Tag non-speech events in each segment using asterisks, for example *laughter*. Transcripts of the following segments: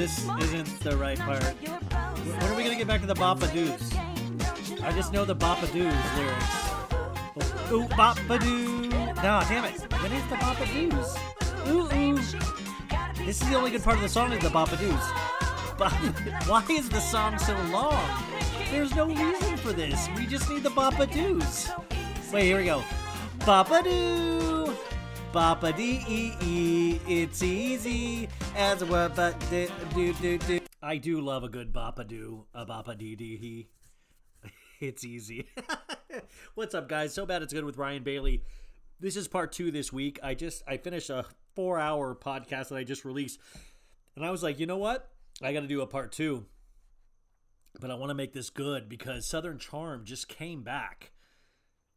This isn't the right part. When are we gonna get back to the Bapa Doos? I just know the Bapa Doos lyrics. Ooh, Bapa Doo. No, damn it. When is the Bapa Doos? Ooh, ooh. This is the only good part of the song is the Bapa Doos. But *laughs* why is the song so long? There's no reason for this. We just need the Bapa Doos. Wait, here we go. Bapa Doo. Bapa dee ee ee, it's easy as a word, but do do do do. I do love a good bapa doo, a bapa dee dee hee. *laughs* It's easy. *laughs* What's up, guys? So bad it's good with Ryan Bailey. This is part two this week. I just I finished a four hour podcast that I just released, and I was like, you know what? I got to do a part two, but I want to make this good because Southern Charm just came back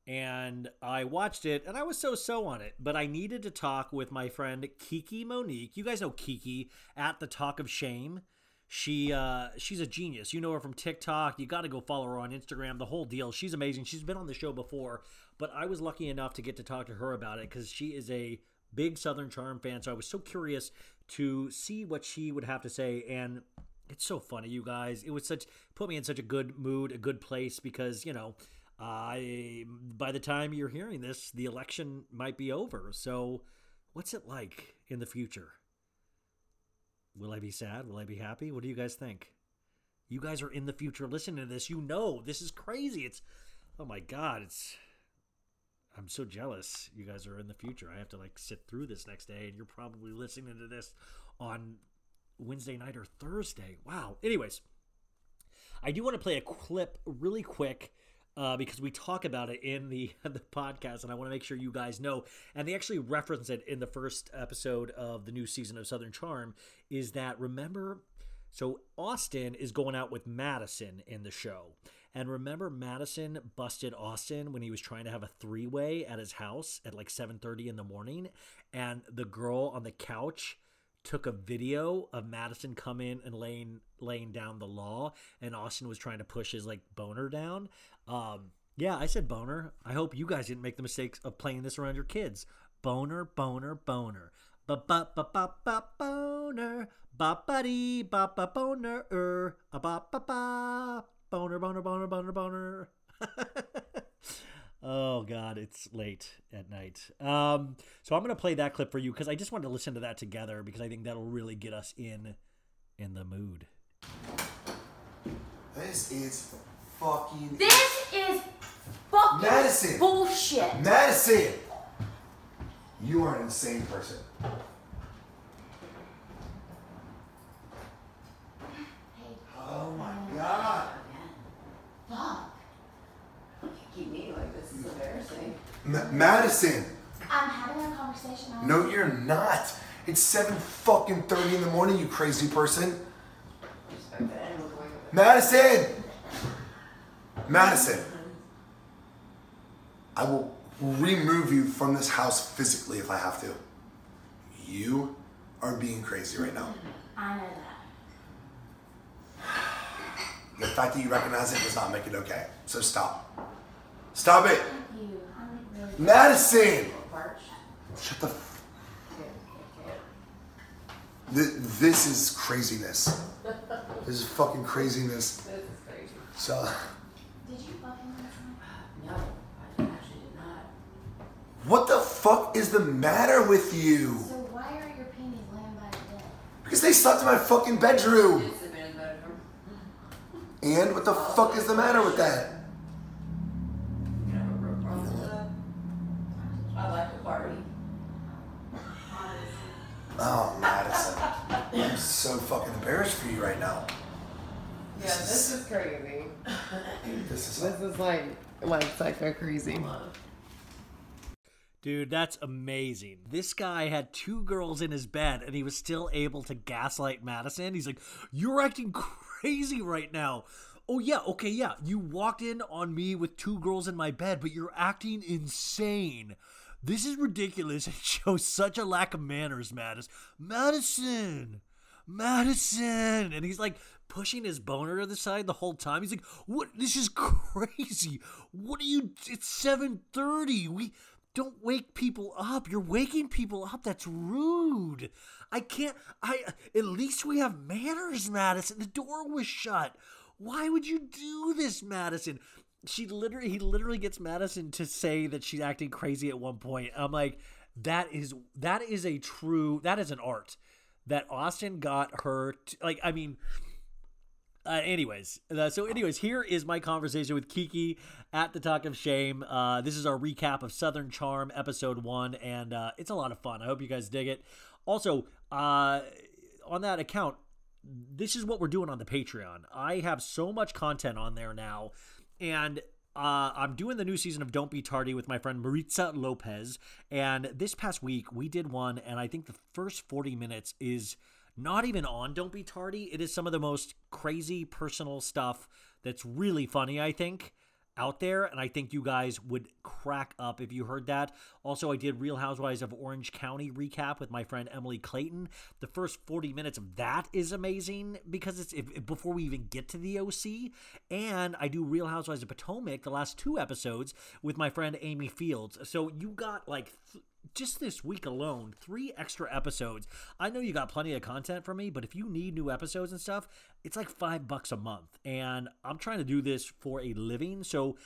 and I watched it and I was so so on it. But I needed to talk with my friend Kiki Monique. You guys know Kiki at the Talk of Shame. She uh, she's a genius. You know her from TikTok. You got to go follow her on Instagram. The whole deal. She's amazing. She's been on the show before, but I was lucky enough to get to talk to her about it because she is a big Southern Charm fan. So I was so curious to see what she would have to say and. It's so funny, you guys. It was such put me in such a good mood, a good place because you know I by the time you're hearing this, the election might be over. So, what's it like in the future? Will I be sad? Will I be happy? What do you guys think? You guys are in the future listening to this. You know this is crazy. It's oh my god, it's I'm so jealous. You guys are in the future. I have to like sit through this next day and you're probably listening to this on Wednesday night or Thursday. Wow. Anyways, I do want to play a clip really quick uh, because we talk about it in the *laughs* the podcast, and I want to make sure you guys know. And they actually reference it in the first episode of the new season of Southern Charm. Is that remember? So Austen is going out with Madison in the show. And remember Madison busted Austen when he was trying to have a three-way at his house at like 7:30 in the morning and the girl on the couch took a video of Madison come in and laying laying down the law and Austen was trying to push his like boner down. Um yeah, I said boner. I hope you guys didn't make the mistakes of playing this around your kids. Boner, boner, boner. Ba ba ba ba ba boner. Ba ba dee ba ba boner. Er. A ba ba ba. Boner, boner, boner, boner, boner. *laughs* oh god, it's late at night. Um, so I'm gonna play that clip for you because I just wanted to listen to that together because I think that'll really get us in in the mood. This is fucking This is fucking Madison. bullshit. Madison. You are an insane person. Oh my god. Fuck. keep me like this is embarrassing. Ma- Madison. I'm having a conversation. on- No, you're not. It's seven fucking thirty in the morning, you crazy person. Respect that. And we're going with Madison. Madison. I will remove you from this house physically if I have to. You are being crazy right now. I know that. The fact that you recognize it does not make it okay. So stop. Stop it. Really. Madison! Shut the. F-. Th- this is craziness. This is fucking craziness. This is crazy. So, Did you fuck him last night? No, I actually did not. What the fuck is the matter with you? So why are your panties laying by the bed? Because they slept in my fucking bedroom. Did sleep in bedroom. And what the fuck is the matter with that? You have a real problem? I like to party. Oh, Madison. I'm so fucking embarrassed for you right now. Yeah, this is crazy. This is This is like, like psycho crazy. Dude, that's amazing. This guy had two girls in his bed and he was still able to gaslight Madison. He's like, You're acting crazy right now. Oh, yeah, okay, yeah. You walked in on me with two girls in my bed, but you're acting insane. This is ridiculous It *laughs* shows such a lack of manners, Madison. Madison! Madison! And he's like pushing his boner to the side the whole time. He's like, What? This is *laughs* crazy. What are you? It's 7.30. We. Don't wake people up. You're waking people up. That's rude. I can't. I. At least we have manners, Madison. The door was shut. Why would you do this, Madison? She literally, he literally gets Madison to say that she's acting crazy at one point. I'm like, that is that is a true that is an art that Austen got her. To, like, I mean, uh, anyways, uh, so anyways, here is my conversation with Kiki at the Talk of Shame. Uh, this is our recap of Southern Charm episode one, and uh, it's a lot of fun. I hope you guys dig it. Also, uh, on that account, this is what we're doing on the Patreon. I have so much content on there now, and uh, I'm doing the new season of Don't Be Tardy with my friend Maritza Lopez. And this past week, we did one, and I think the first 40 minutes is not even on Don't Be Tardy. It is some of the most crazy personal stuff that's really funny, I think, out there. And I think you guys would crack up if you heard that. Also, I did Real Housewives of Orange County recap with my friend Emily Clayton. The first 40 minutes of that is amazing because it's if, if- before we even get to the OC. And I do Real Housewives of Potomac, the last two episodes, with my friend Amy Fields. So you got like. Th- just this week alone, three extra episodes. I know you got plenty of content from me, but if you need new episodes and stuff, it's like five bucks a month. And I'm trying to do this for a living, so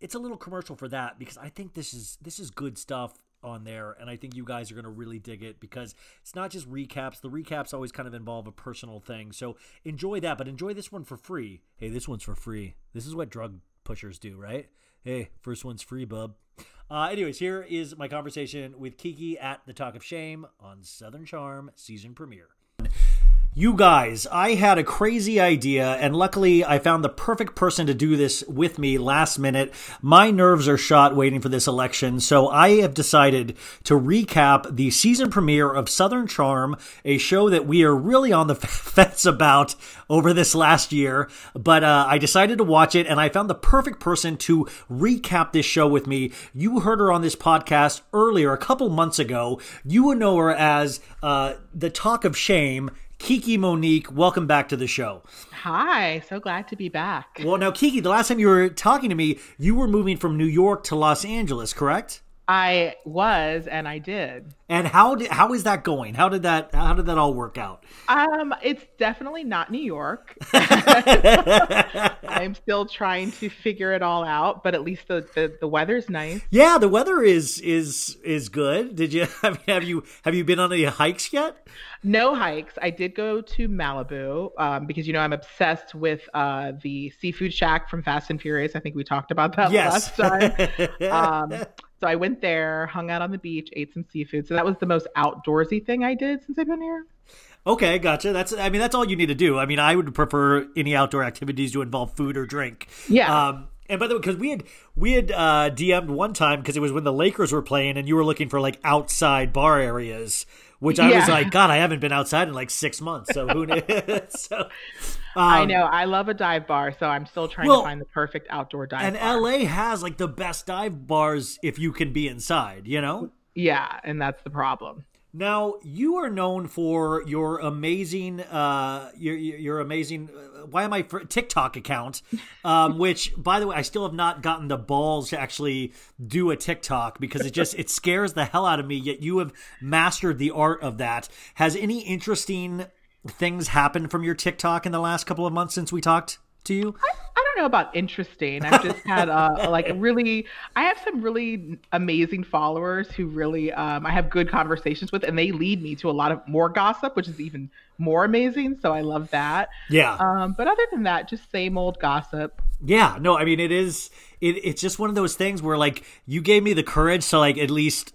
it's a little commercial for that because I think this is this is good stuff on there and I think you guys are going to really dig it because it's not just recaps. The recaps always kind of involve a personal thing. So enjoy that, but enjoy this one for free. Hey, this one's for free. This is what drug pushers do, right? Hey, first one's free, bub. Uh, anyways, here is my conversation with Kiki at the Talk of Shame on Southern Charm season premiere. You guys, I had a crazy idea, and luckily I found the perfect person to do this with me last minute. My nerves are shot waiting for this election, so I have decided to recap the season premiere of Southern Charm, a show that we are really on the *laughs* fence about over this last year. But uh, I decided to watch it, and I found the perfect person to recap this show with me. You heard her on this podcast earlier, a couple months ago. You would know her as uh, the Talk of Shame. Kiki Monique, welcome back to the show. Hi, so glad to be back. Well, now, Kiki, the last time you were talking to me, you were moving from New York to Los Angeles, correct? I was and I did. And how did how is that going? How did that how did that all work out? Um, it's definitely not New York. *laughs* I'm still trying to figure it all out, but at least the, the, the weather's nice. Yeah, the weather is is is good. Did you *laughs* I mean, have you have you been on any hikes yet? No hikes. I did go to Malibu um, because you know I'm obsessed with uh, the seafood shack from Fast and Furious. I think we talked about that Yes. last time. *laughs* um, so I went there, hung out on the beach, ate some seafood. So that was the most outdoorsy thing I did since I've been here. Okay, gotcha. That's I mean that's all you need to do. I mean I would prefer any outdoor activities to involve food or drink. Yeah. Um, and by the way, because we had we had uh, DM'd one time because it was when the Lakers were playing, and you were looking for like outside bar areas, which I was like, God, I haven't been outside in like six months. So who knows? *laughs* so, I um, know. I love a dive bar, so I'm still trying Well, to find the perfect outdoor dive And bar. LA has like the best dive bars if you can be inside. You know. Yeah, and that's the problem. Now you are known for your amazing, uh, your your your amazing. Uh, why am I for TikTok account? Um, *laughs* which, by the way, I still have not gotten the balls to actually do a TikTok because it just it scares the hell out of me. Yet you have mastered the art of that. Has any interesting things happened from your TikTok in the last couple of months since we talked to you? I, I don't know about interesting. I've just had uh, *laughs* like really, I have some really amazing followers who really um, I have good conversations with, and they lead me to a lot of more gossip, which is even more amazing. So I love that. Yeah. Um, but other than that, just same old gossip. Yeah, no, I mean it is it it's just one of those things where like you gave me the courage to like at least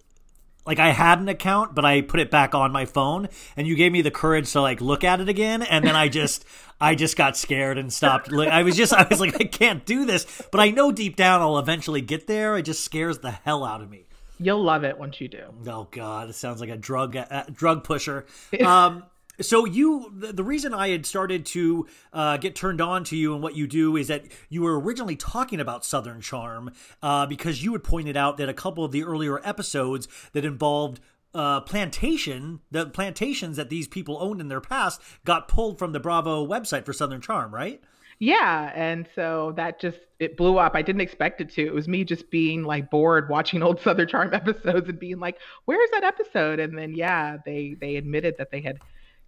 like I had an account, but I put it back on my phone, and you gave me the courage to like look at it again, and then I just, I just got scared and stopped. Like, I was just, I was like, I can't do this, but I know deep down I'll eventually get there. It just scares the hell out of me. You'll love it once you do. Oh God, it sounds like a drug uh, drug pusher. Um, so you, the, reason I had started to uh, get turned on to you and what you do is that you were originally talking about Southern Charm uh, because you had pointed out that a couple of the earlier episodes that involved uh, plantation, the plantations that these people owned in their past, got pulled from the Bravo website for Southern Charm, right? Yeah, and so that just it blew up. I didn't expect it to. It was me just being like bored watching old *laughs* Southern Charm episodes and being like, "Where's that episode?" And then yeah, they they admitted that they had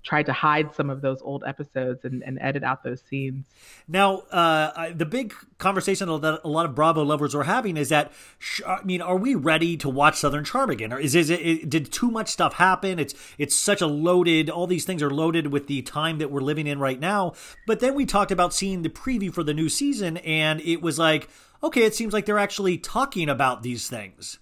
tried to hide some of those old episodes and, and edit out those scenes. Now, uh, I- the big conversation that a lot of Bravo lovers are having is that, sh- I mean, are we ready to watch Southern Charm again, or is, is it, it did too much stuff happen? It's it's such a loaded. All these things are loaded with the time that we're living in right now. But then we talked about seeing the preview for the new season, and it was like, okay, it seems like they're actually talking about these things.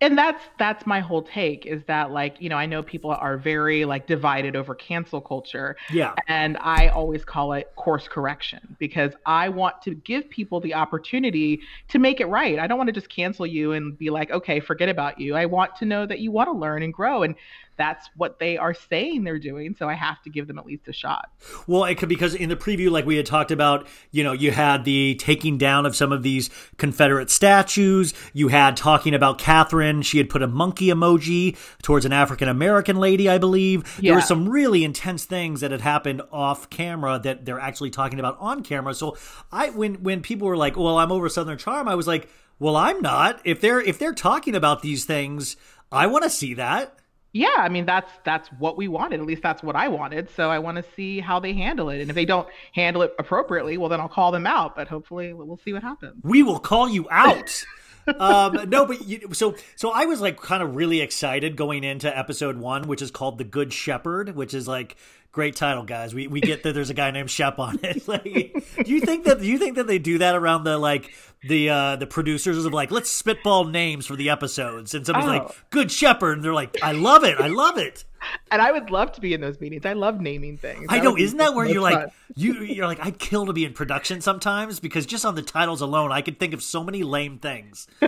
And that's that's my whole take is that like you know i know people are very like divided over cancel culture. Yeah. and i always call it course correction because i want to give people the opportunity to make it right. I don't want to just cancel you and be like okay forget about you. I want to know that you want to learn and grow. And that's what they are saying they're doing so i have to give them at least a shot Well, it could because in the preview, like we had talked about, you know, you had the taking down of some of these Confederate statues. You had talking about Kathryn. She had put a monkey emoji towards an African American lady, I believe. There were some really intense things that had happened off camera that they're actually talking about on camera. So I, when when people were like, "Well, I'm over Southern Charm," I was like, "Well, I'm not. If they're if they're talking about these things, I want to see that." Yeah i mean that's that's what we wanted at least that's what i wanted so i want to see how they handle it and if they don't handle it appropriately well then i'll call them out but hopefully we'll see what happens we will call you out. *laughs* um, no, but you, so so I was like kind of really excited going into episode one, which is called the Good Shepherd, which is like great title, guys. We we get that there's a guy named Shep on it. *laughs* Like, do you think that do you think that they do that around the like the uh the producers of like let's spitball names for the episodes and somebody's Oh. like Good Shepherd and they're like I love it, I love it. *laughs* and i would love to be in those meetings i love naming things I That know, isn't that where you're like you you're like I'd kill to be in production sometimes because just on the titles alone I could think of so many lame things. *laughs*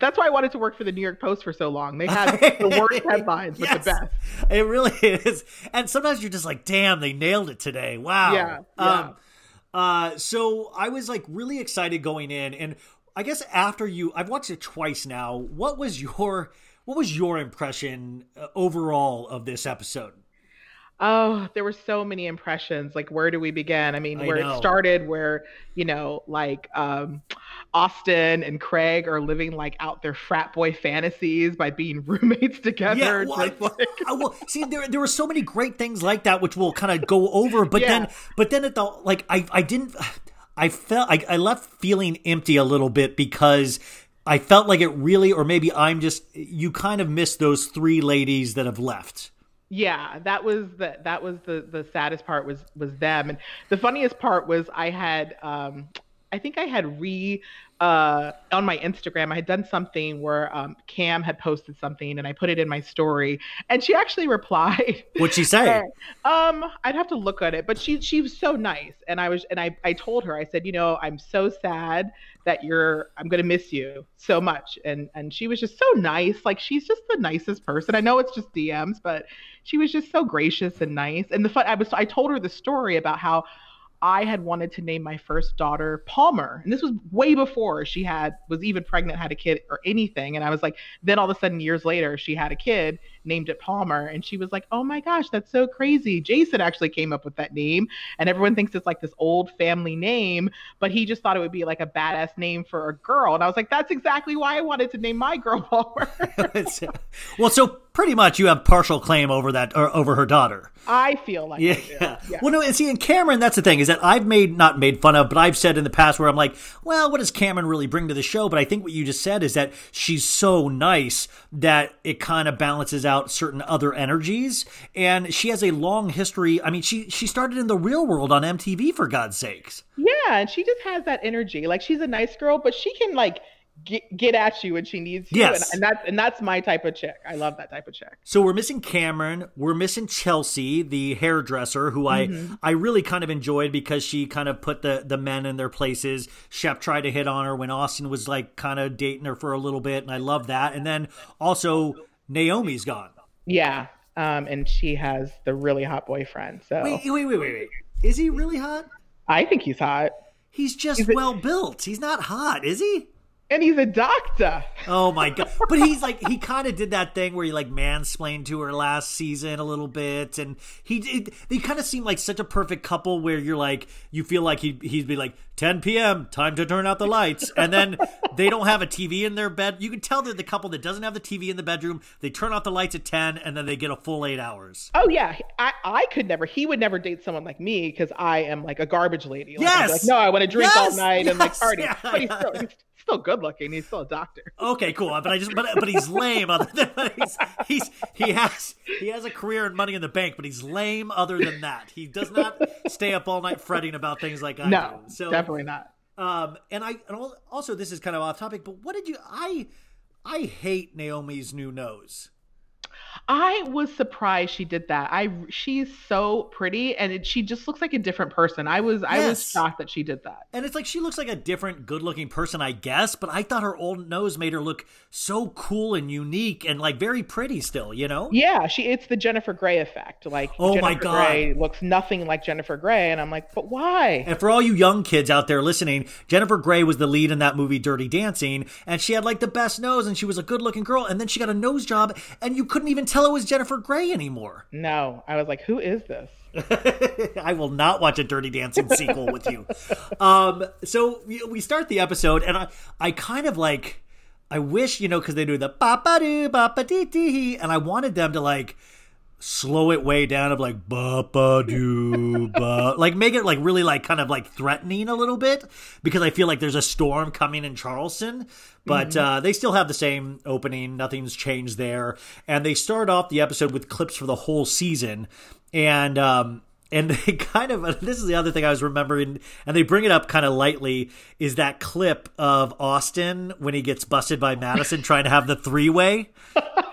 that's why i wanted to work for the new york post for so long they had *laughs* the worst headlines but Yes. the best It really is. And sometimes you're just like, damn, they nailed it today. Wow. Yeah, yeah. Um, uh, so I was like really excited going in. And I guess after you, I've watched it twice now. What was your, what was your impression uh, overall of this episode? Oh, there were so many impressions. Like, where do we begin? I mean, I where know. it started, where, you know, like um, Austen and Craig are living like out their frat boy fantasies by being *laughs* roommates together. Yeah, well, I- like- I will see there there were so many great things like that which we'll kind of go over but Yeah. then but then at the like I I didn't I felt I, I left feeling empty a little bit because I felt like it really or maybe I'm just you kind of missed those three ladies that have left. yeah that was the that was the the saddest part was was them and the funniest part was i had um i think i had re uh on my instagram i had done something where um cam had posted something and i put it in my story and she actually *laughs* replied. What'd she say? um i'd have to look at it but she she was so nice and i was and i i told her i said you know i'm so sad that you're i'm going to miss you so much. And and she was just so nice like she's just the nicest person. I know it's just dms but she was just so gracious and nice. And the fun i was i told her the story about how I had wanted to name my first daughter Palmer, and this was way before she had was even pregnant, had a kid or anything. And I was like, then all of a sudden, years later, she had a kid, named it Palmer, and she was like, "Oh my gosh, that's so crazy!" Jason actually came up with that name, and everyone thinks it's like this old family name, but he just thought it would be like a badass name for a girl, and I was like, "That's exactly why I wanted to name my girl *laughs* Palmer." *laughs* Well, so pretty much you have partial claim over that or over her daughter. I feel like I Yeah. do. Yeah. Well, no, and see, in Cameron, that's the thing is that I've made not made fun of, but I've said in the past where I'm like, well, what does Cameron really bring to the show? But I think what you just said is that she's so nice that it kind of balances out certain other energies, and she has a long history. I mean, she she started in the real world on MTV for God's sakes. Yeah, and she just has that energy. Like she's a nice girl, but she can like get, get at you when she needs you. Yes. And, and that's and that's my type of chick. I love that type of chick. So we're missing Cameron. We're missing Chelsea, the hairdresser, who I Mm-hmm. I really kind of enjoyed because she kind of put the the men in their places. Shep tried to hit on her when Austen was like kind of dating her for a little bit, and I love that. And then also Naomi's gone. Yeah. Um, and she has the really hot boyfriend. So Wait, wait, wait, wait, wait. Is he really hot? I think he's hot. He's just He's a- well built. He's not hot, is he? And he's a doctor. Oh my god! But he's like he kind of did that thing where he like mansplained to her last season a little bit, and he it, they kind of seem like such a perfect couple where you're like you feel like he he'd be like 10 p.m. time to turn out the lights, and then they don't have a TV in their bed. You can tell they're the couple that doesn't have the TV in the bedroom. They turn off the lights at 10, and then they get a full eight hours. Oh yeah, I, I could never. He would never date someone like me because I am like a garbage lady. Like, Yes! like, no, I want to drink all Yes! night and like party. Yeah, but he's yeah. still, he's still good looking. He's still a doctor. Okay, cool. But I just but but he's lame. Other than *laughs* he's, he's he has he has a career and Money in the Bank, but he's lame. Other than that, he does not stay up all night fretting about things like I No, do. So definitely not. Um, and I and also this is kind of off topic, but what did you? I I hate Naomi's new nose. I was surprised she did that. I she's so pretty and it, she just looks like a different person. I was I was shocked that she did that. And it's like she looks like a different, good-looking person, I guess. But I thought her old nose made her look so cool and unique and like very pretty still. You know? Yeah, she it's the Jennifer Grey effect. Like Oh my Jennifer God. Grey looks nothing like Jennifer Grey and I'm like, "But why?" And for all you young kids out there listening, Jennifer Grey was the lead in that movie Dirty Dancing, and she had like the best nose, and she was a good-looking girl. And then she got a nose job, and you couldn't even tell it was Jennifer Grey anymore. No, I was like, "Who is this?" *laughs* I will not watch a Dirty Dancing sequel with you. Um, so we, we start the episode, and I, I kind of like, I wish you know because they do the ba ba doo ba ba dee dee, and I wanted them to like slow it way down of like ba ba doo ba, like make it like really like kind of like threatening a little bit because I feel like there's a storm coming in Charleston. But uh, they still have the same opening. Nothing's changed there, and they start off the episode with clips for the whole season, and um, and *laughs* they kind of *laughs* this is the other thing I was remembering, and they bring it up kind of lightly is that clip of Austen when he gets busted by Madison trying to have the three way. *laughs*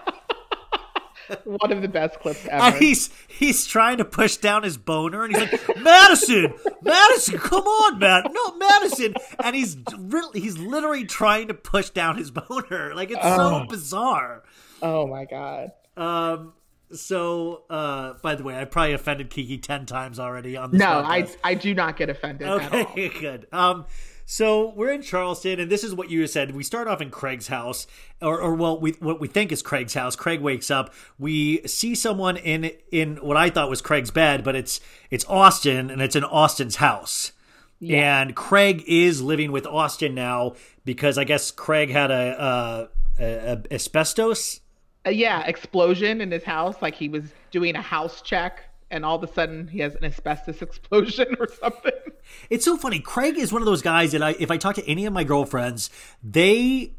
One of the best clips And *laughs* ever. he's he's trying to push down his boner, and he's like, "Madison, Madison, come on, Matt, no, Madison," and he's really he's literally trying to push down his boner, like it's so bizarre. oh my god. Um, so uh, by the way, I probably offended Kiki ten times already on this. No, podcast. I I do not get offended at *laughs* all. Okay, good. Um, so we're in Charleston, and this is what you said. We start off in Craig's house, or, or well, we what we think is Craig's house. Craig wakes up. We see someone in in what I thought was Craig's bed, but it's it's Austen, and it's in Austen's house. And Craig is living with Austen now because I guess Craig had a, uh, a, a asbestos. Uh, yeah, explosion in his house. Like he was doing a house check, and all of a sudden he has an asbestos *laughs* explosion or something. It's so funny. Craig is one of those guys that I, if I talk to any of my girlfriends, they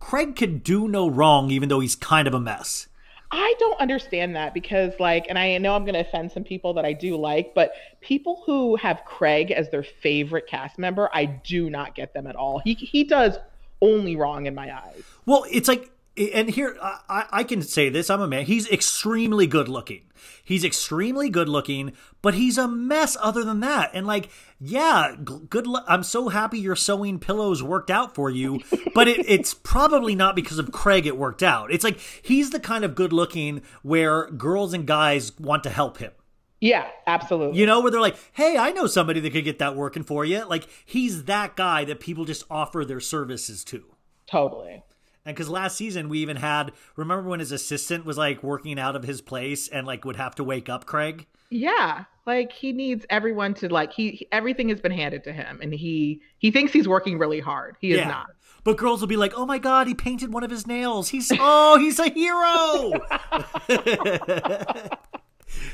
Craig can do no wrong, even though he's kind of a mess. I don't understand that because, like, and I know I'm going to offend some people that I do like, but people who have Craig as their favorite cast member, I do not get them at all. He he does only wrong in my eyes. Well, it's like, and here I, I- can say this: I'm a man. He's extremely good looking. He's extremely good looking, but he's a mess. Other than that, and like, yeah, good. Lu- I'm so happy your sewing pillows worked out for you, but it, it's probably not because of Craig. It worked out. It's like he's the kind of good looking where girls and guys want to help him. Yeah, absolutely. You know, where they're like, hey, I know somebody that could get that working for you. Like, he's that guy that people just offer their services to. totally. And because last season we even had, remember when his assistant was like working out of his place and like would have to wake up Craig? Yeah, like he needs everyone to like he, he- everything has been handed to him, and he he thinks he's working really hard. He is not. But girls will be like, "Oh my god, he painted one of his nails. He's oh, he's a hero." *laughs* *laughs*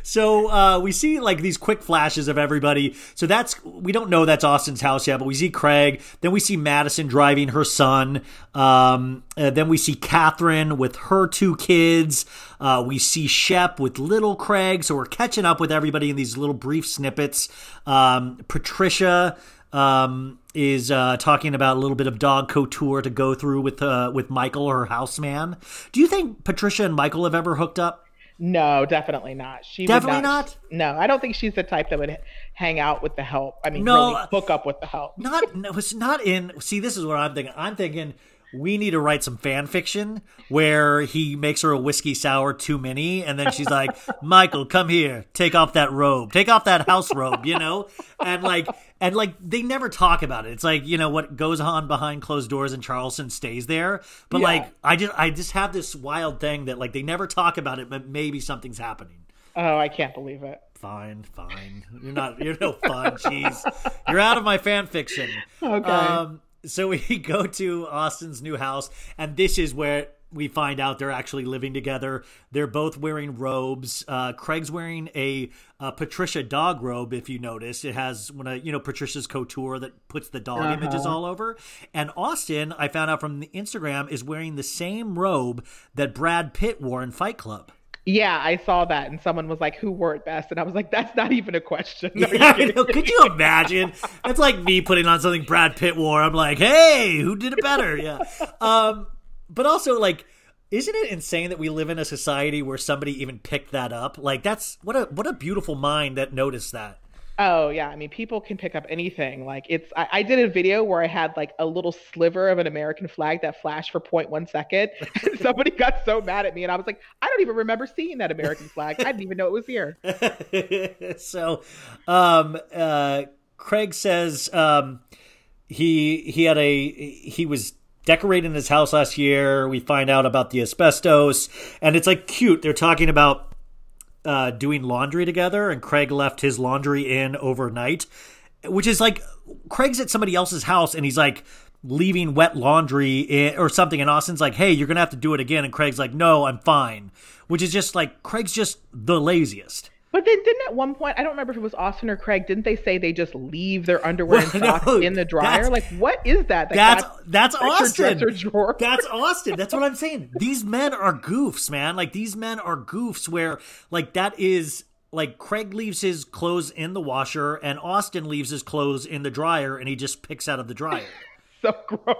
so uh, we see like these quick flashes of everybody. So that's we don't know that's Austen's house yet, but we see Craig. Then we see Madison driving her son. Um, uh, then we see Kathryn with her two kids. Uh, we see Shep with little Craig. So we're catching up with everybody in these little brief snippets. Um, Patricia um, is uh, talking about a little bit of dog couture to go through with uh, with Michael, her houseman. Do you think Patricia and Michael have ever hooked up? No, definitely not. She would Definitely not? No, I don't think she's the type that would hang out with the help. I mean, No, really uh, hook up with the help. Not no, it's not in. See, this is what I'm thinking. I'm thinking we need to write some fan fiction where he makes her a whiskey sour too many, and then she's like, *laughs* "Michael, come here, take off that robe, take off that house robe," you know, and like. And like they never talk about it. It's like you know what goes on behind closed doors, and Charleston stays there. But Yeah. like I just I just have this wild thing that like they never talk about it, but maybe something's happening. Oh, I can't believe it. Fine, fine. You're not. You're no fun. *laughs* Jeez, you're out of my fan fiction. Okay. Um, so we *laughs* go to Austen's new house, and this is where we find out they're actually living together. They're both wearing robes. Uh, Craig's wearing a, uh Patricia dog robe. If you notice, it has one of you know Patricia's couture that puts the dog images all over. And Austen, I found out from the Instagram, is wearing the same robe that Brad Pitt wore in Fight Club. Yeah, I saw that, and someone was like, "Who wore it best?" And I was like, "That's not even a question." You *laughs* Yeah, know. Could you imagine? It's like me putting on something Brad Pitt wore. I'm like, hey, who did it better? Yeah. Um, but also like, isn't it insane that we live in a society where somebody even picked that up? Like, that's what a what a beautiful mind that noticed that. Oh yeah, I mean, people can pick up anything. Like it's, I, I did a video where I had like a little sliver of an American flag that flashed for 0.1 second. *laughs* And somebody got so mad at me, and I was like, I don't even remember seeing that American flag. I didn't even know it was here. *laughs* so, um, uh, Craig says um, he he had a he was decorating his house last year. We find out about the asbestos, and it's like cute. They're talking about uh, doing laundry together, and Craig left his laundry in overnight, which is like Craig's at somebody else's house, and he's like leaving wet laundry in, or something, and Austen's like, "Hey, you're gonna have to do it again," and Craig's like, "No, I'm fine," which is just like Craig's just the laziest. But then, didn't at one point, I don't remember if it was Austen or Craig, didn't they say they just leave their underwear and *laughs* socks no, in the dryer? Like, what is that? That That's got- that's Austen. That's Austen. That's what I'm saying. These men are goofs, man. Like these men are goofs where like that is like Craig leaves his clothes in the washer and Austen leaves his clothes in the dryer and he just picks out of the dryer. *laughs* so gross.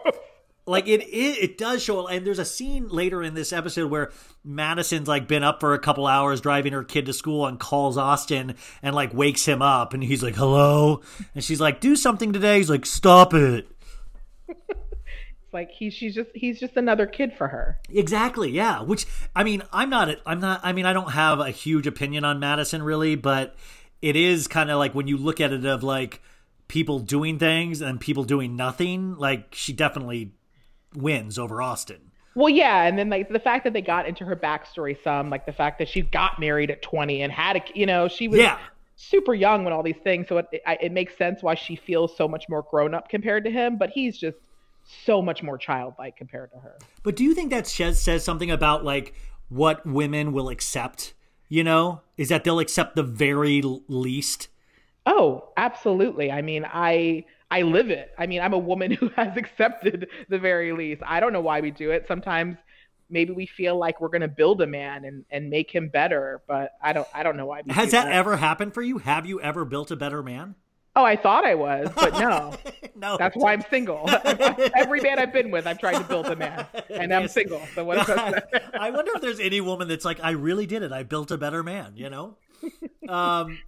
Like it, it it does show and there's a scene later in this episode where Madison's like been up for a couple hours driving her kid to school and calls Austen and like wakes him up and he's like hello and she's like do something today he's like stop it It's like he, she's just, he's just another kid for her. Exactly, yeah. Which I mean, I'm not I'm not I mean, I don't have a huge opinion on Madison really, but it is kind of like when you look at it of like people doing things and people doing nothing, like she definitely wins over Austen. Well, yeah, and then like the fact that they got into her backstory some, like the fact that she got married at 20 and had a, you know, she was Yeah. super young when all these things. So it, it it makes sense why she feels so much more grown up compared to him, but he's just so much more childlike compared to her. But do you think that says says something about like what women will accept, you know? Is that they'll accept the very least? Oh, absolutely. I mean, I I live it. I mean, I'm a woman *laughs* who has accepted the very least. I don't know why we do it. Sometimes maybe we feel like we're going to build a man and and make him better, but I don't I don't know why we Has do that ever happened for you? Have you ever built a better man? Oh, I thought I was, but no. *laughs* no. That's why I'm single. *laughs* Every man I've been with, I've tried to build a man, and I'm single. So what that? I wonder if there's any woman that's like, I really did it. I built a better man, you know? um,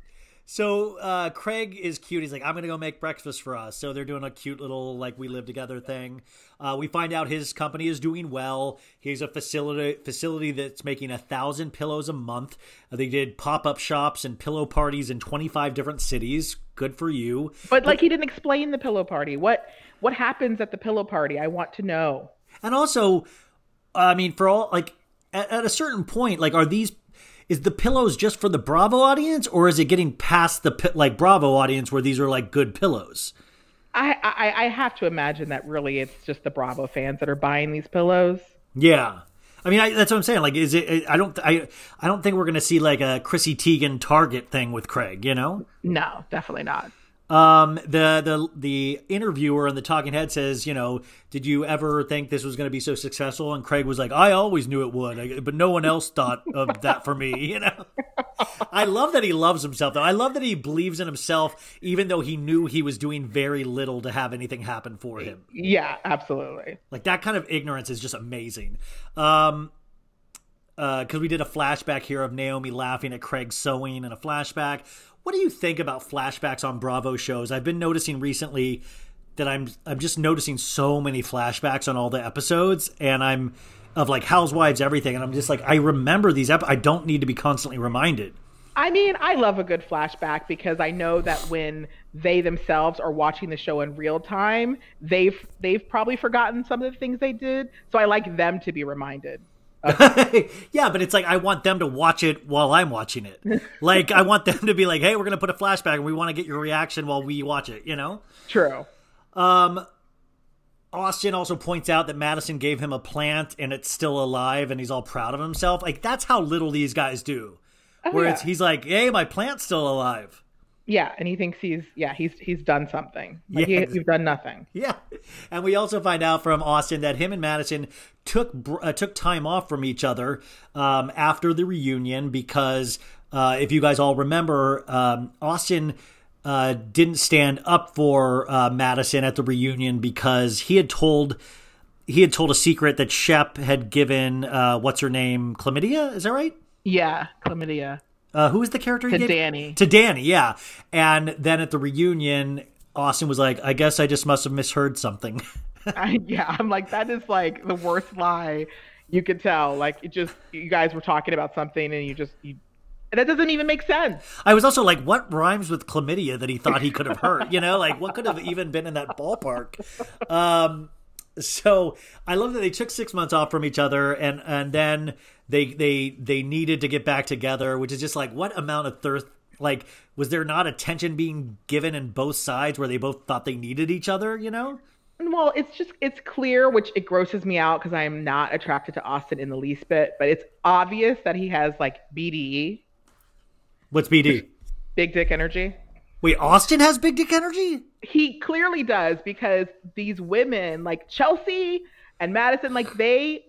So uh, Craig is cute. He's like, I'm gonna go make breakfast for us. So they're doing a cute little like we live together thing. Uh, we find out his company is doing well. He's a facility facility that's making a thousand pillows a month. They did pop up shops and pillow parties in 25 different cities. Good for you. But like he didn't explain the pillow party. What what happens at the pillow party? I want to know. And also, I mean, for all like at, at a certain point, like are these is the pillows just for the Bravo audience, or is it getting past the like Bravo audience where these are like good pillows? I, I I have to imagine that really it's just the Bravo fans that are buying these pillows. Yeah. I mean, I, that's what I'm saying. Like, is it? I don't. I. I don't think we're going to see like a Chrissy Teigen Target thing with Craig. You know. No, definitely not. Um, the the the interviewer in the talking head says, you know, did you ever think this was going to be so successful? And Craig was like, I always knew it would, but no one else thought of that for me. *laughs* You know, I love that he loves himself though. I love that he believes in himself, even though he knew he was doing very little to have anything happen for him. Yeah, absolutely. Like that kind of ignorance is just amazing. Um, uh, because we did a flashback here of Naomi laughing at Craig sewing in a flashback. What do you think about flashbacks on Bravo shows? I've been noticing recently that I'm I'm just noticing so many flashbacks on all the episodes, and I'm of like Housewives, everything, and I'm just like I remember these. Ep- I don't need to be constantly reminded. I mean, I love a good flashback because I know that when they themselves are watching the show in real time, they've they've probably forgotten some of the things they did. So I like them to be reminded. *laughs* yeah, but it's like I want them to watch it while I'm watching it. *laughs* Like I want them to be like, "Hey, we're gonna put a flashback, and we want to get your reaction while we watch it." You know. True. Um, Austen also points out that Madison gave him a plant and it's still alive, and he's all proud of himself. Like that's how little these guys do. Where it's he's like, "Hey, my plant's still alive." Yeah, and he thinks he's yeah he's he's done something. Like Yeah. he, you've done nothing. Yeah, and we also find out from Austen that him and Madison took uh, took time off from each other um, after the reunion because uh, if you guys all remember, um, Austen uh, didn't stand up for uh, Madison at the reunion because he had told he had told a secret that Shep had given uh, what's her name chlamydia. Is that right? Yeah, chlamydia. Uh, who was the character? he To gave- Danni. To Danni, yeah. And then at the reunion, Austen was like, "I guess I just must have misheard something." *laughs* I, yeah, I'm like that is like the worst lie you could tell. Like it just you guys were talking about something and you just you that doesn't even make sense. I was also like, what rhymes with chlamydia that he thought he could have heard? You know, like what could have even been in that ballpark? Um, so I love that they took six months off from each other, and and then they they they needed to get back together, which is just like what amount of thirst. Like, was there not attention being given in both sides where they both thought they needed each other? You know? Well, it's just it's clear, which it grosses me out because I am not attracted to Austen in the least bit. But it's obvious that he has like BDE, What's BD? big dick energy. Wait, Austen has big dick energy? He clearly does because these women, like Chelsea and Madison, like they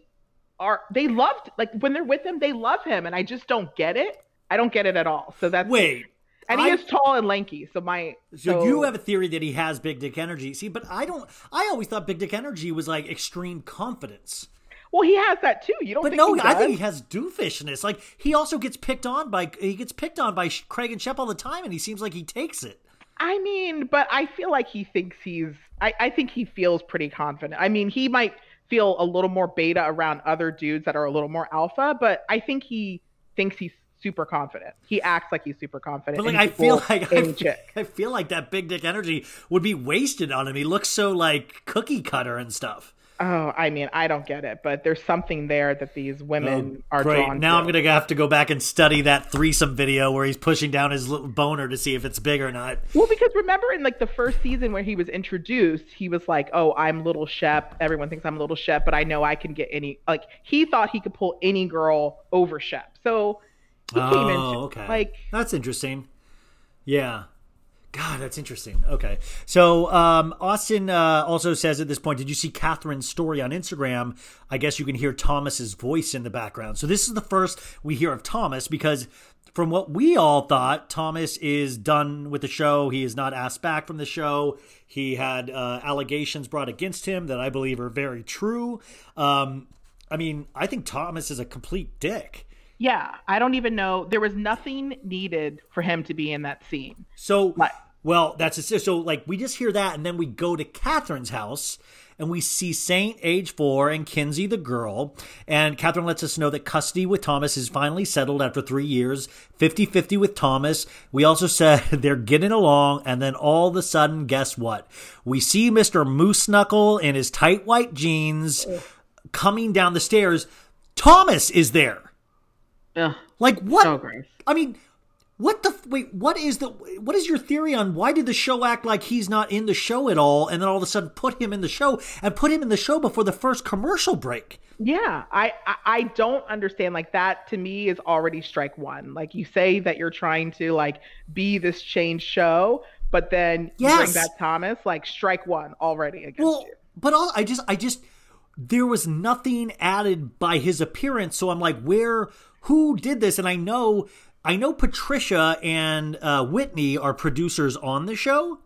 are they loved like when they're with him, they love him, and I just don't get it. I don't get it at all. So that's Wait. and he I- is tall and lanky. So my So, you have a theory that he has big dick energy. See, but I don't. I always thought big dick energy was like extreme confidence. well, he has that too. You don't But think no, he I think he has doofishness. Like he also gets picked on by he gets picked on by Craig and Shep all the time, and he seems like he takes it. I mean, but I feel like he thinks he's. I, I think he feels pretty confident. I mean, he might feel a little more beta around other dudes that are a little more alpha, but I think he thinks he's super confident. He acts like he's super confident. But like I feel like I. I feel like that big dick energy would be wasted on him. He looks so like cookie cutter and stuff. Oh, I mean, I don't get it, but there's something there that these women are Oh, Great. drawn Now to. I'm gonna have to go back and study that threesome video where he's pushing down his little boner to see if it's big or not. Well, because remember in like the first season where he was introduced, he was like, "Oh, I'm Little Shep. Everyone thinks I'm Little Shep, but I know I can get any." Like he thought he could pull any girl over Shep. So he came in Oh, okay. like that's interesting. Yeah. God, that's interesting. Okay. So um, Austen uh, also says at this point, did you see Kathryn's story on Instagram? I guess you can hear Thomas's voice in the background. So this is the first we hear of Thomas because from what we all thought, Thomas is done with the show. He is not asked back from the show. He had uh, allegations brought against him that I believe are very true. Um, I mean, I think Thomas is a complete dick. Yeah, I don't even know. There was nothing needed for him to be in that scene. So, well, that's a, so like we just hear that, and then we go to Kathryn's house, and we see Saint, age four, and Kensie, the girl. And Kathryn lets us know that custody with Thomas is finally settled after three years, 50 50 with Thomas. We also *laughs* said they're getting along, and then all of a sudden, guess what? We see Mr. Moose Knuckle in his tight white jeans coming down the stairs. Thomas is there. Ugh, Like, what? so gross. I mean, what the wait? What is the what is your theory on why did the show act like he's not in the show at all, and then all of a sudden put him in the show and put him in the show before the first commercial break? Yeah, I, I I don't understand. Like that to me is already strike one. Like you say that you're trying to like be this change show, but then you bring back Thomas. Like strike one already against Well, you. but all, I just I just there was nothing added by his appearance, so I'm like, where? Who did this? And I know I know Patricia and uh, Whitney are producers on the show.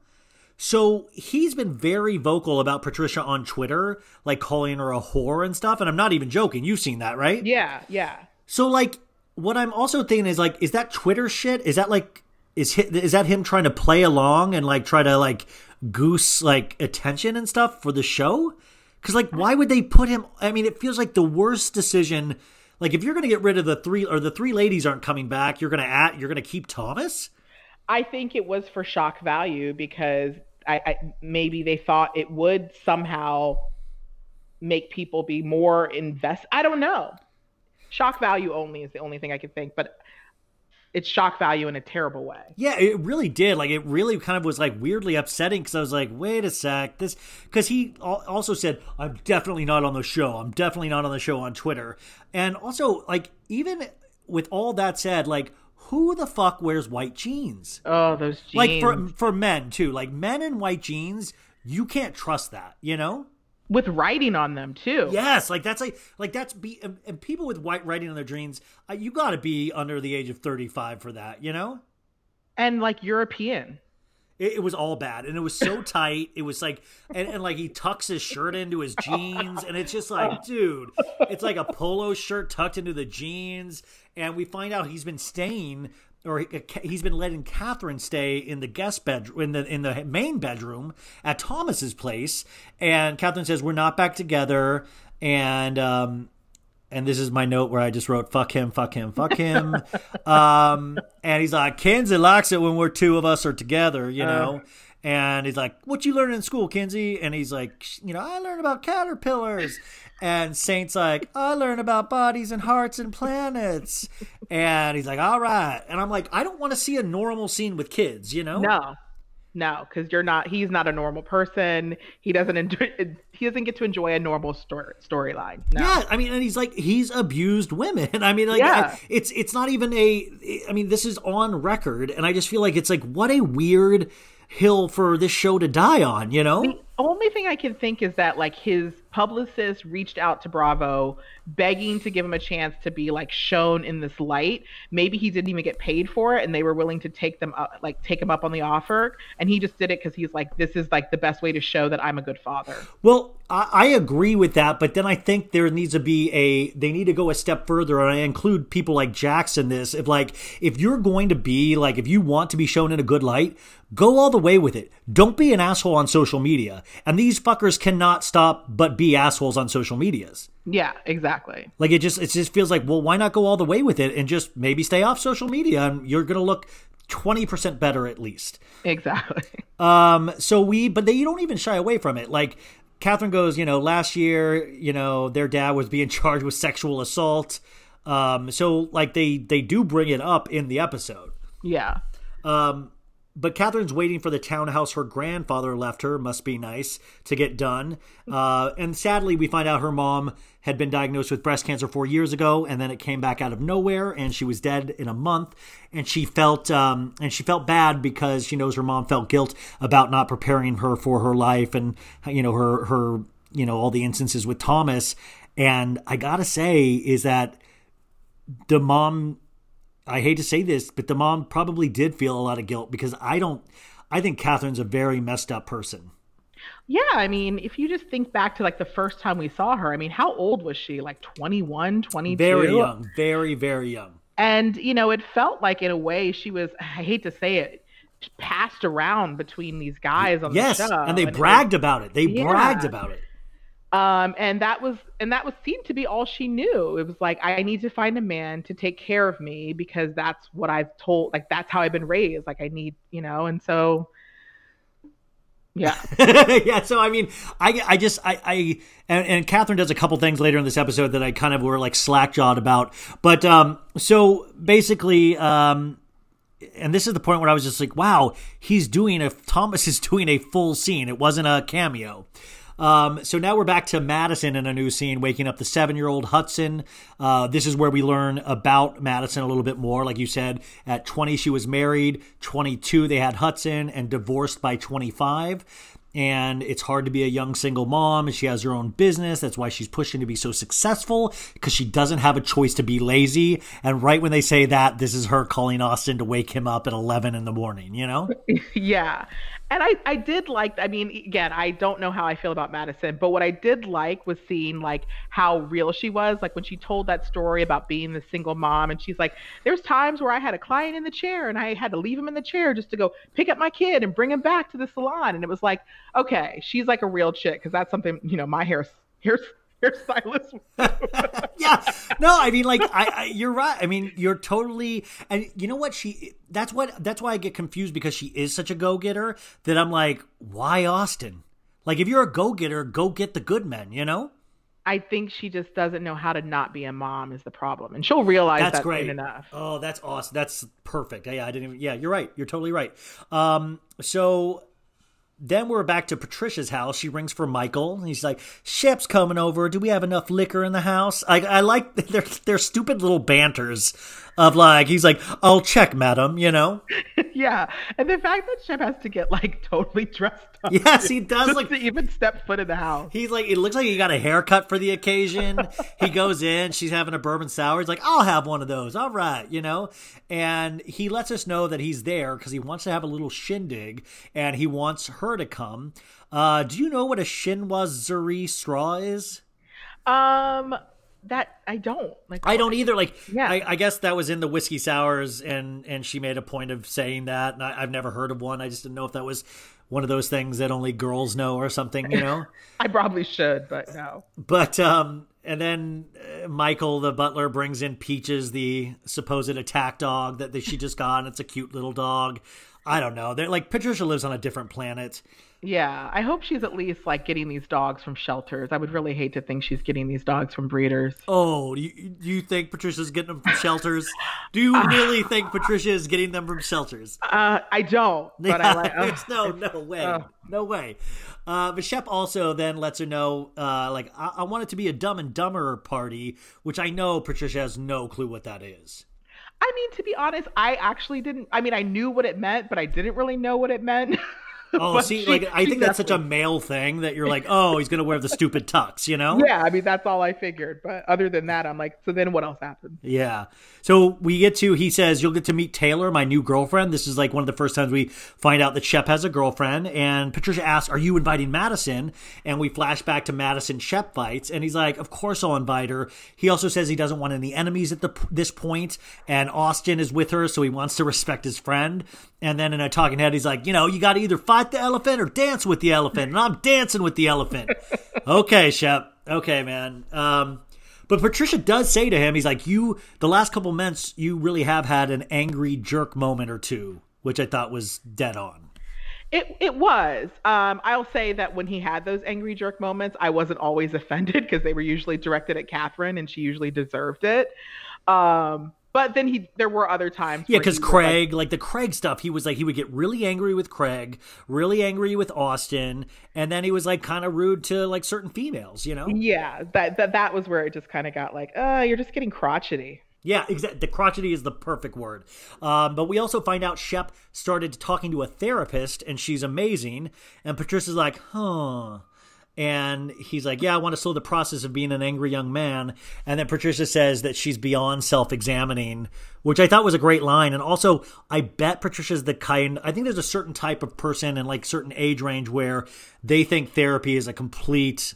So he's been very vocal about Patricia on Twitter, like calling her a whore and stuff. And I'm not even joking. You've seen that, right? Yeah, yeah. So like, what I'm also thinking is like, is that Twitter shit? Is that like, is is that him trying to play along and like try to like goose like attention and stuff for the show? Because like, why would they put him? I mean, it feels like the worst decision. Like, if you're gonna get rid of the three or the three ladies aren't coming back, you're gonna at you're gonna keep Thomas. I think it was for shock value because I, I maybe they thought it would somehow make people be more invest. I don't know. Shock value only is the only thing I could think, but it's shock value in a terrible way. Yeah, it really did. Like, it really kind of was like weirdly upsetting because I was like, wait a sec, this because he also said, "I'm definitely not on the show. I'm definitely not on the show on Twitter." And also, like, even with all that said, like, who the fuck wears white jeans? Oh, those jeans. Like for for men too. Like men in white jeans, you can't trust that. You know. With writing on them too. Yes, like that's like like that's be and, people with white writing on their jeans. Uh, you got to be under the age of thirty five for that. You know. And like European. It, it was all bad, and it was so *laughs* tight. It was like, and, and like he tucks his shirt into his jeans, and it's just like, *laughs* dude, it's like a polo shirt tucked into the jeans. And we find out he's been staying, or he, he's been letting Kathryn stay in the guest bedroom, in the in the main bedroom at Thomas's place. And Kathryn says, "We're not back together," and um, and this is my note where I just wrote "fuck him, fuck him, fuck him," *laughs* um, and he's like, "Kensie likes it when we're two of us are together," you know. and he's like, "What you learn in school, Kensie?" And he's like, "You know, I learned about caterpillars." And Saint's like, "I learn about bodies and hearts and planets." And he's like, "All right." And I'm like, "I don't want to see a normal scene with kids," you know? No. No, because you're not he's not a normal person. He doesn't enjoy he doesn't get to enjoy a normal story storyline. No. Yeah, I mean, and he's like he's abused women. *laughs* I mean, like Yeah. it's it's not even a. I mean, this is on record, and I just feel like it's like what a weird hill for this show to die on. You know? The only thing I can think is that like his publicist reached out to Bravo begging to give him a chance to be like shown in this light. Maybe he didn't even get paid for it and they were willing to take them up like take him up on the offer and he just did it cuz he's like this is like the best way to show that I'm a good father. Well, I, I agree with that, but then I think there needs to be a. They need to go a step further, and I include people like Jackson. This, if like, if you're going to be like, if you want to be shown in a good light, go all the way with it. Don't be an asshole on social media, and these fuckers cannot stop but be assholes on social medias. Yeah, exactly. Like it just, it just feels like, well, why not go all the way with it and just maybe stay off social media, and you're gonna look twenty percent better at least. Exactly. *laughs* Um, so we, but they you don't even shy away from it. Like Kathryn goes, you know, last year, you know, their dad was being *laughs* charged with sexual assault. Um, so like they they do bring it up in the episode. Yeah. Um, but Kathryn's waiting for the townhouse her grandfather left her. Must be nice to get done. Uh, and sadly, we find out her mom had been diagnosed with breast cancer four years ago, and then it came back out of nowhere, and she was dead in a month. And she felt, um, and she felt bad because she knows her mom felt guilt about not preparing her for her life, and you know her her you know all the instances with Thomas. And I gotta say is that the mom I hate to say this, but the mom probably did feel a lot of guilt because I don't. I think Kathryn's a very messed up person. Yeah, I mean, if you just think back to like the first time we saw her, I mean, how old was she? Like 21, 22? Very young, very very young. And, you know, it felt like in a way she was, I hate to say it, passed around between these guys on Yes, the show. and they was- bragged about it. They Yeah. bragged about it. Um, and that was, and that was seemed to be all she knew. It was like, I need to find a man to take care of me because that's what I've told, like, that's how I've been raised. Like, I need, you know, and so, yeah. *laughs* yeah, so I mean, I, I just, I, I and, and Kathryn does a couple things later in this episode that I kind of were like slack jawed about. But um, so basically, um, and this is the point where I was just like, wow, he's doing a Thomas *laughs* is doing a full scene. It wasn't a cameo. Um, so now we're back to Madison in a new scene, waking up the seven year old Hudson. Uh, this is where we learn about Madison a little bit more. Like you said, at 20, she was married. 22, they had Hudson and divorced by 25. And it's hard to be a young single mom. She has her own business. That's why she's pushing to be so successful because she doesn't have a choice to be lazy. And right when they say that, this is her calling Austen to wake him up at 11 in the morning, you know? *laughs* yeah. And I, I did like, I mean, again, I don't know how I feel about Madison, but what I did like was seeing like how real she was. Like when she told that story about being the single mom, and she's like, there's times where I had a client in the chair and I had to leave him in the chair just to go pick up my kid and bring him back to the salon. And it was like, okay, she's like a real chick because that's something, you know, my hair, hair, hairstylist. *laughs* yeah. No, I mean, like, I, I, you're right. I mean, you're totally, and you know what? She, that's what, that's why I get confused because she is such a go getter that I'm like, why Austen? Like, if you're a go getter, go get the good men, you know? I think she just doesn't know how to not be a mom is the problem, and she'll realize That's that great. soon enough. Oh, that's awesome. That's perfect. Yeah, I didn't even, yeah, you're right. You're totally right. Um, so then we're back to Patricia's house. She rings for Michael. He's like, Shep's coming over. Do we have enough liquor in the house? I, I like *laughs* their, their stupid little banters of like, he's like, I'll check, madam, you know? *laughs* yeah, and the fact that Shep has to get like totally dressed up. Yes, he *laughs* does, like- to even step foot in the house. He's like, it looks like he got a haircut for the occasion. he goes in, she's having a bourbon sour. He's like, I'll have one of those. All right, you know? And he lets us know that he's there because he wants to have a little shindig and he wants her to come. Uh, do you know what a chinoiserie straw is? Um, that I don't like. I don't either. Like, Yeah. I, I guess that was in the whiskey sours, and and she made a point of saying that. And I, I've never heard of one. I just didn't know if that was one of those things that only girls know or something. You know. *laughs* I probably should, but no. But um, and then uh, Michael, the butler, brings in Peaches, the supposed attack dog that, that she just got. And it's a cute little dog. I don't know. They're like Patricia lives on a different planet. Yeah, I hope she's at least like getting these dogs from shelters. I would really hate to think she's getting these dogs from breeders. Oh, do you, do you think Patricia's getting them from shelters? do you really *laughs* think Patricia is getting them from shelters? Uh, I don't, *laughs* but I like. oh, There's no, no way, oh. no way. Uh, but Shep also then lets her know, uh, like, I-, I want it to be a Dumb and Dumber party, which I know Patricia has no clue what that is. I mean, to be honest, I actually didn't. I mean, I knew what it meant, but I didn't really know what it meant. *laughs* *laughs* Oh, But see, she- like I think that's such a male thing that you're like, oh, he's gonna wear the stupid tux, you know? Yeah, I mean that's all I figured. But other than that, I'm like, so then what else happened? Yeah. So we get to, he says, you'll get to meet Taylor, my new girlfriend. This is like one of the first times we find out that Shep has a girlfriend. And Patricia asks, Are you inviting Madison? And we flash back to Madison Shep fights. And he's like, Of course I'll invite her. He also says he doesn't want any enemies at the, this point, And Austen is with her, so he wants to respect his friend. And then in a talking head, he's like, You know, you got to either fight the elephant or dance with the elephant. And I'm dancing with the elephant. okay, Shep. Okay, man. Um, but Patricia does say to him, he's like, You, the last couple months, you really have had an angry jerk moment or two, which I thought was dead on. It it was. Um, I'll say that when he had those angry jerk moments, I wasn't always *laughs* offended because they were usually directed at Kathryn, and she usually deserved it. Um, but then he, there were other times. Yeah, because was like- Craig, like, the Craig stuff, he was like, he would get really angry with Craig, really angry with Austen, and then he was like kind of rude to like certain females, you know? yeah, that that that was where it just kind of got like, uh, you're just getting crotchety. Yeah, exactly. The crotchety is the perfect word. Um, but we also find out Shep started talking to a therapist, and she's amazing. And Patricia's like, huh. And he's like, Yeah, I want to slow the process of being an angry young man. And then Patricia says that she's beyond self examining, which I thought was a great line. And also, I bet Patricia's the kind, I think there's a certain type of person and like certain age range where they think therapy is a complete,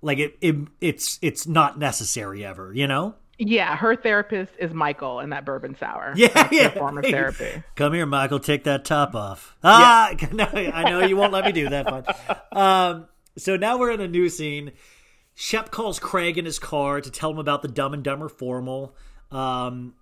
like it, it it's it's not necessary ever, you know? Yeah, her therapist is Michael in that bourbon sour. Yeah, That's yeah. Form of *laughs* therapy. Come here, Michael. Take that top off. Ah, *laughs* no, I know you won't let me do that. Fine. Um, so now we're in a new scene. Shep calls Craig in his car to tell him about the Dumb and Dumber formal, um,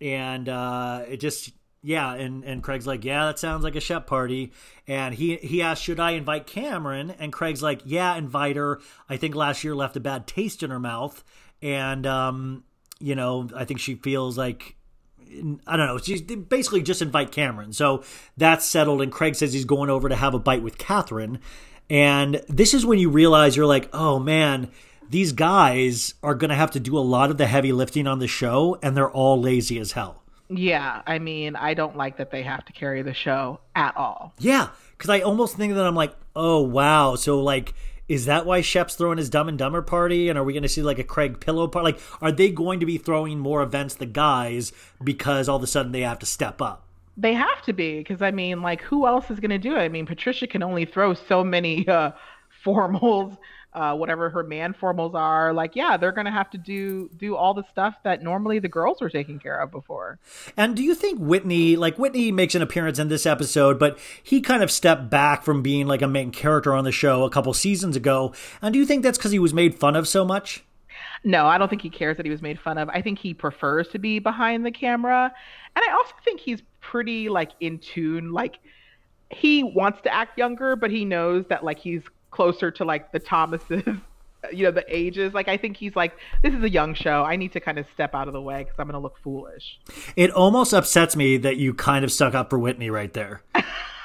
and uh, it just yeah, and and Craig's like, yeah, that sounds like a Shep party, and he he asks, should I invite Cameron? And Craig's like, yeah, invite her. I think last year left a bad taste in her mouth, and um, you know, I think she feels like I don't know. She's basically just invite Cameron. So that's settled. And Craig says he's going over to have a bite with Kathryn. And this is when you realize you're like, oh man, these guys are going to have to do a lot of the heavy lifting on the show, and they're all lazy as hell. Yeah, I mean, I don't like that they have to carry the show at all. Yeah, because I almost think that I'm like, oh wow, so like, is that why Shep's throwing his Dumb and Dumber party? And are we going to see like a Craig Pillow party? Like, are they going to be throwing more events the guys because all of a sudden they have to step up? They have to be because I mean, like, who else is going to do it? I mean, Patricia can only throw so many *laughs* uh, formals, uh, whatever her man formals are. Like, yeah, they're going to have to do do all the stuff that normally the girls were taking care of before. And do you think Whitney, like Whitney, makes an appearance in this episode, but he kind of stepped back from being like a main character on the show a couple seasons ago? And do you think that's because he was made fun of so much? No, I don't think he cares that he was made fun of. I think he prefers to be behind the camera. And I also think he's pretty like in tune. Like he wants to act younger, but he knows that like he's closer to like the Thomases, *laughs* you know, the ages. Like I think he's like, this is a young show. I need to kind of step out of the way because I'm gonna look foolish. It almost upsets me that you kind of stuck up for Whitney right there. *laughs*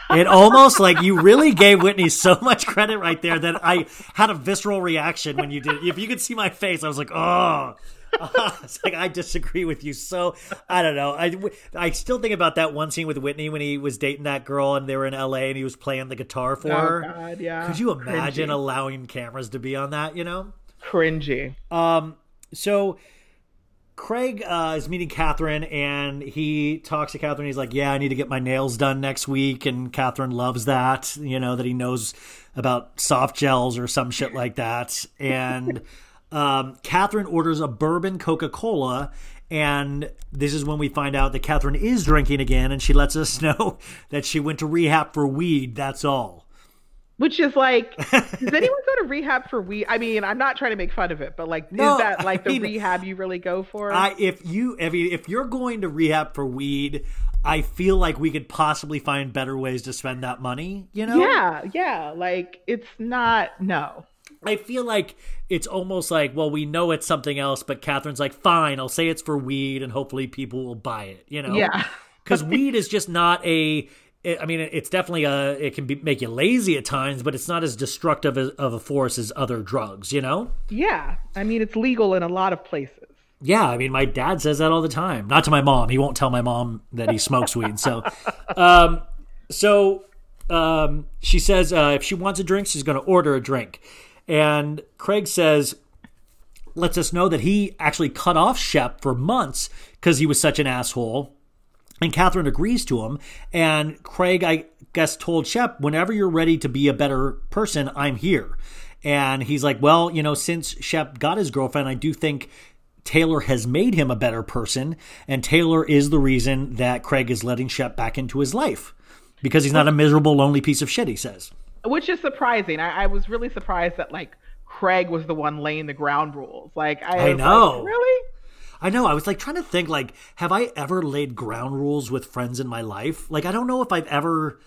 It almost like you really gave Whitney so much credit right there that I had a visceral reaction when you did. If you could see my face, I was like, oh. *laughs* it's like I disagree with you. So I don't know. I I still think about that one scene with Whitney when he was dating that girl and they were in L.A. and he was playing the guitar for Oh, her. God, yeah. Could you imagine Cringy. allowing cameras to be on that? You know. Cringy. Um, so Craig uh, is meeting Kathryn, and he talks to Kathryn. He's like, "Yeah, I need to get my nails done next week," and Kathryn loves that. You know that he knows about soft gels or some shit like that. And um, Kathryn orders a bourbon Coca Cola. And this is when we find out that Kathryn is drinking again, and she lets us *laughs* know that she went to rehab for weed. That's all. Which is like, *laughs* does anyone go to rehab for weed? I mean, I'm not trying to make fun of it, but like, No, is that like I the mean, rehab you really go for? I if you if you, if you're going to rehab for weed, I feel like we could possibly find better ways to spend that money. You know? Yeah, yeah. Like it's not no. I feel like it's almost like, well, we know it's something else, but Kathryn's like, fine, I'll say it's for weed, and hopefully people will buy it. You know? Yeah. *laughs* Because weed is just not a. I mean, it's definitely a. It can be make you lazy at times, but it's not as destructive as- of a force as other drugs. You know? Yeah. I mean, it's legal in a lot of places. Yeah, I mean, my dad says that all the time. Not to my mom. He won't tell my mom that he smokes weed. So, *laughs* um, so um, she says uh, if she wants a drink, she's going to order a drink. And Craig says, lets us know that he actually cut off Shep for months because he was such an asshole. And Kathryn agrees to him. And Craig, I guess, told Shep, whenever you're ready to be a better person, I'm here. And he's like, well, you know, since Shep got his girlfriend, I do think Taylor has made him a better person. And Taylor is the reason that Craig is letting Shep back into his life because he's not a miserable, lonely piece of shit, he says. Which is surprising. I, I was really surprised that like Craig was the one laying the ground rules. Like I, I know. like, really? I know. I was like trying to think, like, have I ever laid ground rules with friends in my life? Like, I don't know if I've ever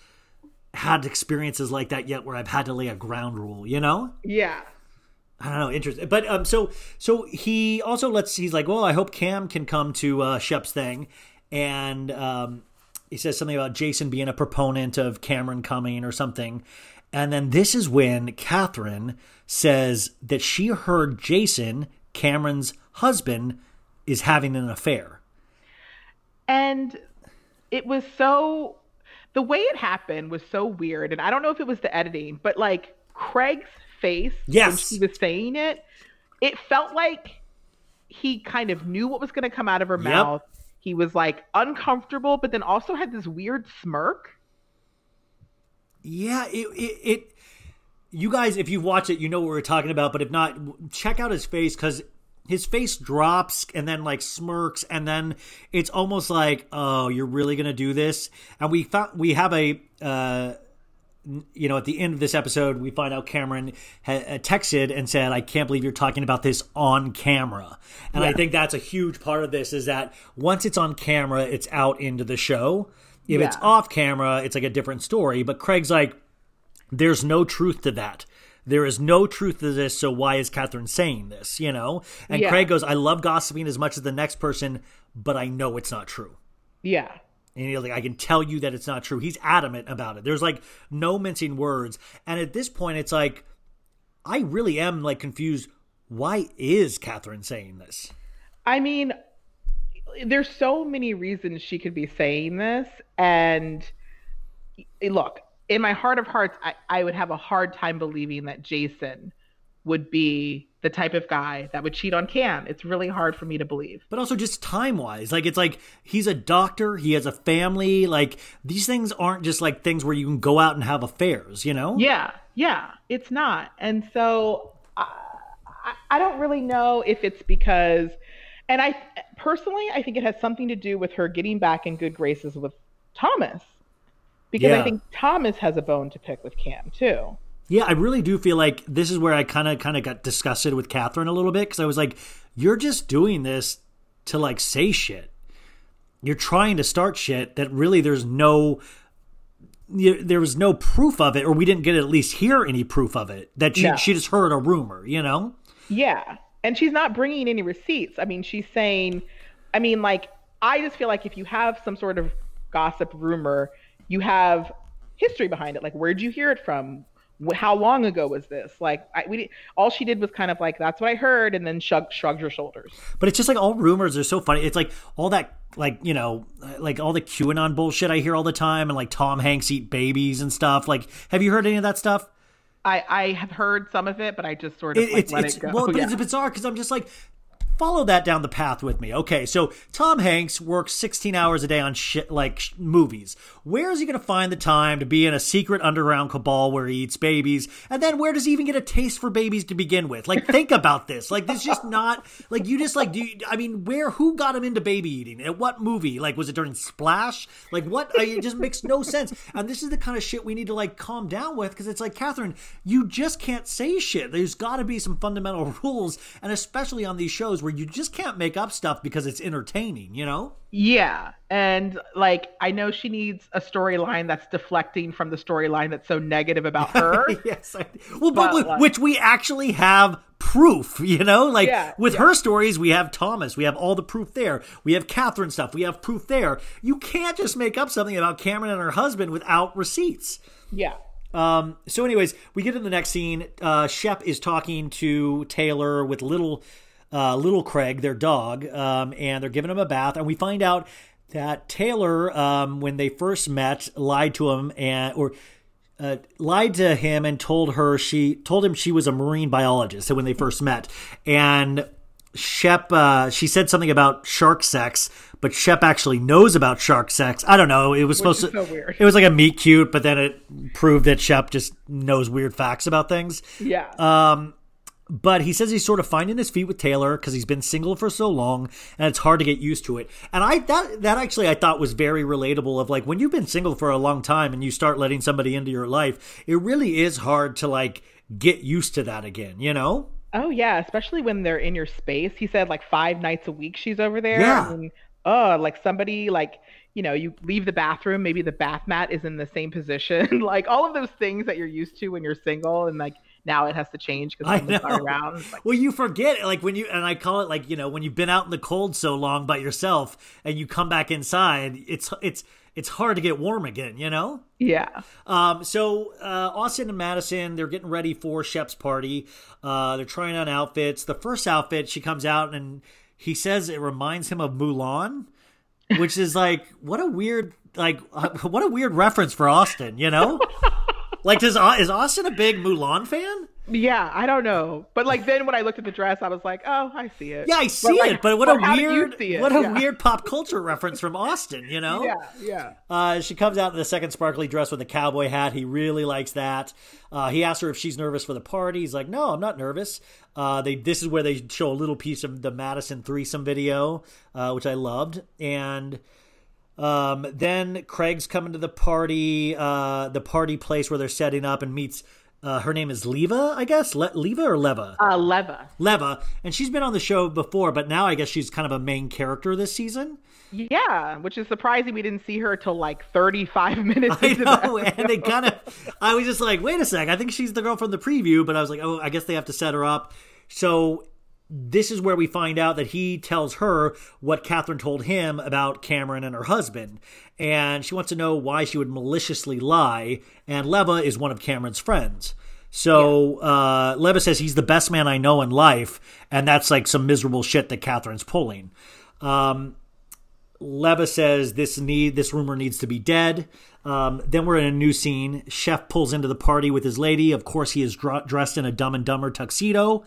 had experiences like that yet where I've had to lay a ground rule, you know? Yeah. I don't know, interesting. But um, so so he also lets he's like, well, I hope Cam can come to uh, Shep's thing, and um, he says something about Jason being a proponent of Cameron coming or something, and then this is when Kathryn says that she heard Jason, Cameron's husband, is having an affair. And it was so the way it happened was so weird and I don't know if it was the editing, but like Craig's face when she was saying it, it felt like he kind of knew what was going to come out of her Yep. mouth. He was like uncomfortable, but then also had this weird smirk. Yeah, it, it, it. You guys, if you've watched it, you know what we're talking about. But if not, check out his face because his face drops and then like smirks, and then it's almost like, oh, you're really gonna do this. And we found we have a. Uh, you know, at the end of this episode, we find out Cameron ha- uh, texted and said, "I can't believe you're talking about this on camera." And I think that's a huge part of this is that once it's on camera, it's out into the show. If it's off camera, it's like a different story. But Craig's like, "There's no truth to that." There is no truth to this, so why is Kathryn saying this? You know? And Yeah. Craig goes, I love gossiping as much as the next person, but I know it's not true. Yeah. And he's like, I can tell you that it's not true. He's adamant about it. There's like no mincing words. And at this point, it's like, I really am like confused. Why is Kathryn saying this? I mean, there's so many reasons she could be saying this. And eh, look, in my heart of hearts, I, I would have a hard time believing that Jason would be the type of guy that would cheat on Cam. It's really hard for me to believe. But also just time wise. Like, it's like he's a doctor, he has a family. Like, these things aren't just like things where you can go out and have affairs, you know? Yeah, yeah, it's not. And so I, I, I don't really know if it's because, and I personally, I think it has something to do with her getting back in good graces with Thomas. Because Yeah. I think Thomas has a bone to pick with Cam too. Yeah, I really do feel like this is where I kind of kind of got disgusted with Kathryn a little bit because I was like, you're just doing this to like say shit. You're trying to start shit that really there's no there was no proof of it, or we didn't get at least hear any proof of it. That she No. she just heard a rumor, you know? Yeah. And she's not bringing any receipts. I mean, she's saying, I mean, like, I just feel like if you have some sort of gossip rumor, you have history behind it. Like, where'd you hear it from? How long ago was this? Like, I, we all she did was kind of like, that's what I heard, and then shrug, shrugged her shoulders. But it's just like all rumors are so funny. It's like all that, like you know, like all the QAnon bullshit I hear all the time, and like Tom Hanks eat babies and stuff. Like, have you heard any of that stuff? I, I have heard some of it, but I just sort of It- like, it's let it's it go. well, but *laughs* Yeah. it's bizarre because I'm just like, follow that down the path with me. Okay, so Tom Hanks works 16 hours a day on shit like sh- movies. Where is he going to find the time to be in a secret underground cabal where he eats babies? And then where does he even get a taste for babies to begin with? Like, think about this. Like, this is just not like you just like do. You, I mean, where? Who got him into baby eating? At what movie? Like, was it during Splash? Like, what? It just makes no sense. And this is the kind of shit we need to like calm down with because it's like, Kathryn, you just can't say shit. There's got to be some fundamental *laughs* rules, and especially on these shows where you just can't make up stuff because it's entertaining. You know? Yeah. And like, I know she needs a storyline that's deflecting from the storyline that's so negative about her. *laughs* yes, I, well, but, But, like- which we actually have proof, you know, like Yeah, with yeah. her stories, we have Thomas, we have all the proof there, we have Kathryn stuff, we have proof there. You can't just make up something about Cameron and her husband without receipts. yeah. Um, so, anyways, we get in the next scene. Uh, Shep is talking to Taylor with little, uh, little Craig, their dog, um, and they're giving him a bath. And we find out that Taylor, um, when they first met, lied to him and or uh, lied to him and told her she told him she was a marine biologist. So when they first met, and Shep, uh, she said something about shark sex, but Shep actually knows about shark sex. I don't know. It was supposed to. so weird. It was like a meet cute, but then it proved that Shep just knows weird facts about things. Yeah. Um, but he says he's sort of finding his feet with Taylor because he's been single for so long, and it's hard to get used to it. And I that that actually I thought was very relatable. Of like when you've been single for a long time and you start letting somebody into your life, it really is hard to like get used to that again. You know? Oh yeah, especially when they're in your space. He said like five nights a week she's over there. Yeah. And, oh, like somebody like you know you leave the bathroom, maybe the bath mat is in the same position. *laughs* like all of those things that you're used to when you're single, and like now it has to change because someone's not around. Like, Well, you forget like when you and I call it like you know when you've been out in the cold so long by yourself and you come back inside, it's it's it's hard to get warm again. You know? yeah. Um, so uh, Austen and Madison, they're getting ready for Shep's party. Uh, they're trying on outfits. The first outfit, she comes out and he says it reminds him of Mulan, which is like what a weird like *laughs* what a weird reference for Austen. You know, *laughs* like does is Austen a big Mulan fan? Yeah, I don't know, but like then when I looked at the dress, I was like, oh, I see it. Yeah, I see like, it, but what a did you weird, what a Yeah. weird pop culture reference from Austen, you know? Yeah, yeah. Uh, she comes out in the second sparkly dress with a cowboy hat. He really likes that. Uh, he asks her if she's nervous for the party. He's like, "No, I'm not nervous." Uh, they this is where they show a little piece of the Madison threesome video, uh, which I loved, and um, then Craig's coming to the party, uh, the party place where they're setting up, and meets. Uh, her name is Leva, I guess. Le- Leva or Leva? Uh, Leva. Leva, and she's been on the show before, but now I guess she's kind of a main character this season. Yeah, which is surprising we didn't see her till like 35 *laughs* minutes I into know, and they kind of. I was just like, wait a sec. I think she's the girl from the preview, but I was like, oh, I guess they have to set her up. So this is where we find out that he tells her what Kathryn told him about Cameron and her husband, and she wants to know why she would maliciously lie. And Leva is one of Cameron's friends. So uh, Leva says he's the best man I know in life, and that's like some miserable shit that Kathryn's pulling. Um, Leva says this need this rumor needs to be dead. Um, then we're in a new scene. Shep pulls into the party with his lady. Of course, he is dr- dressed in a Dumb and Dumber tuxedo.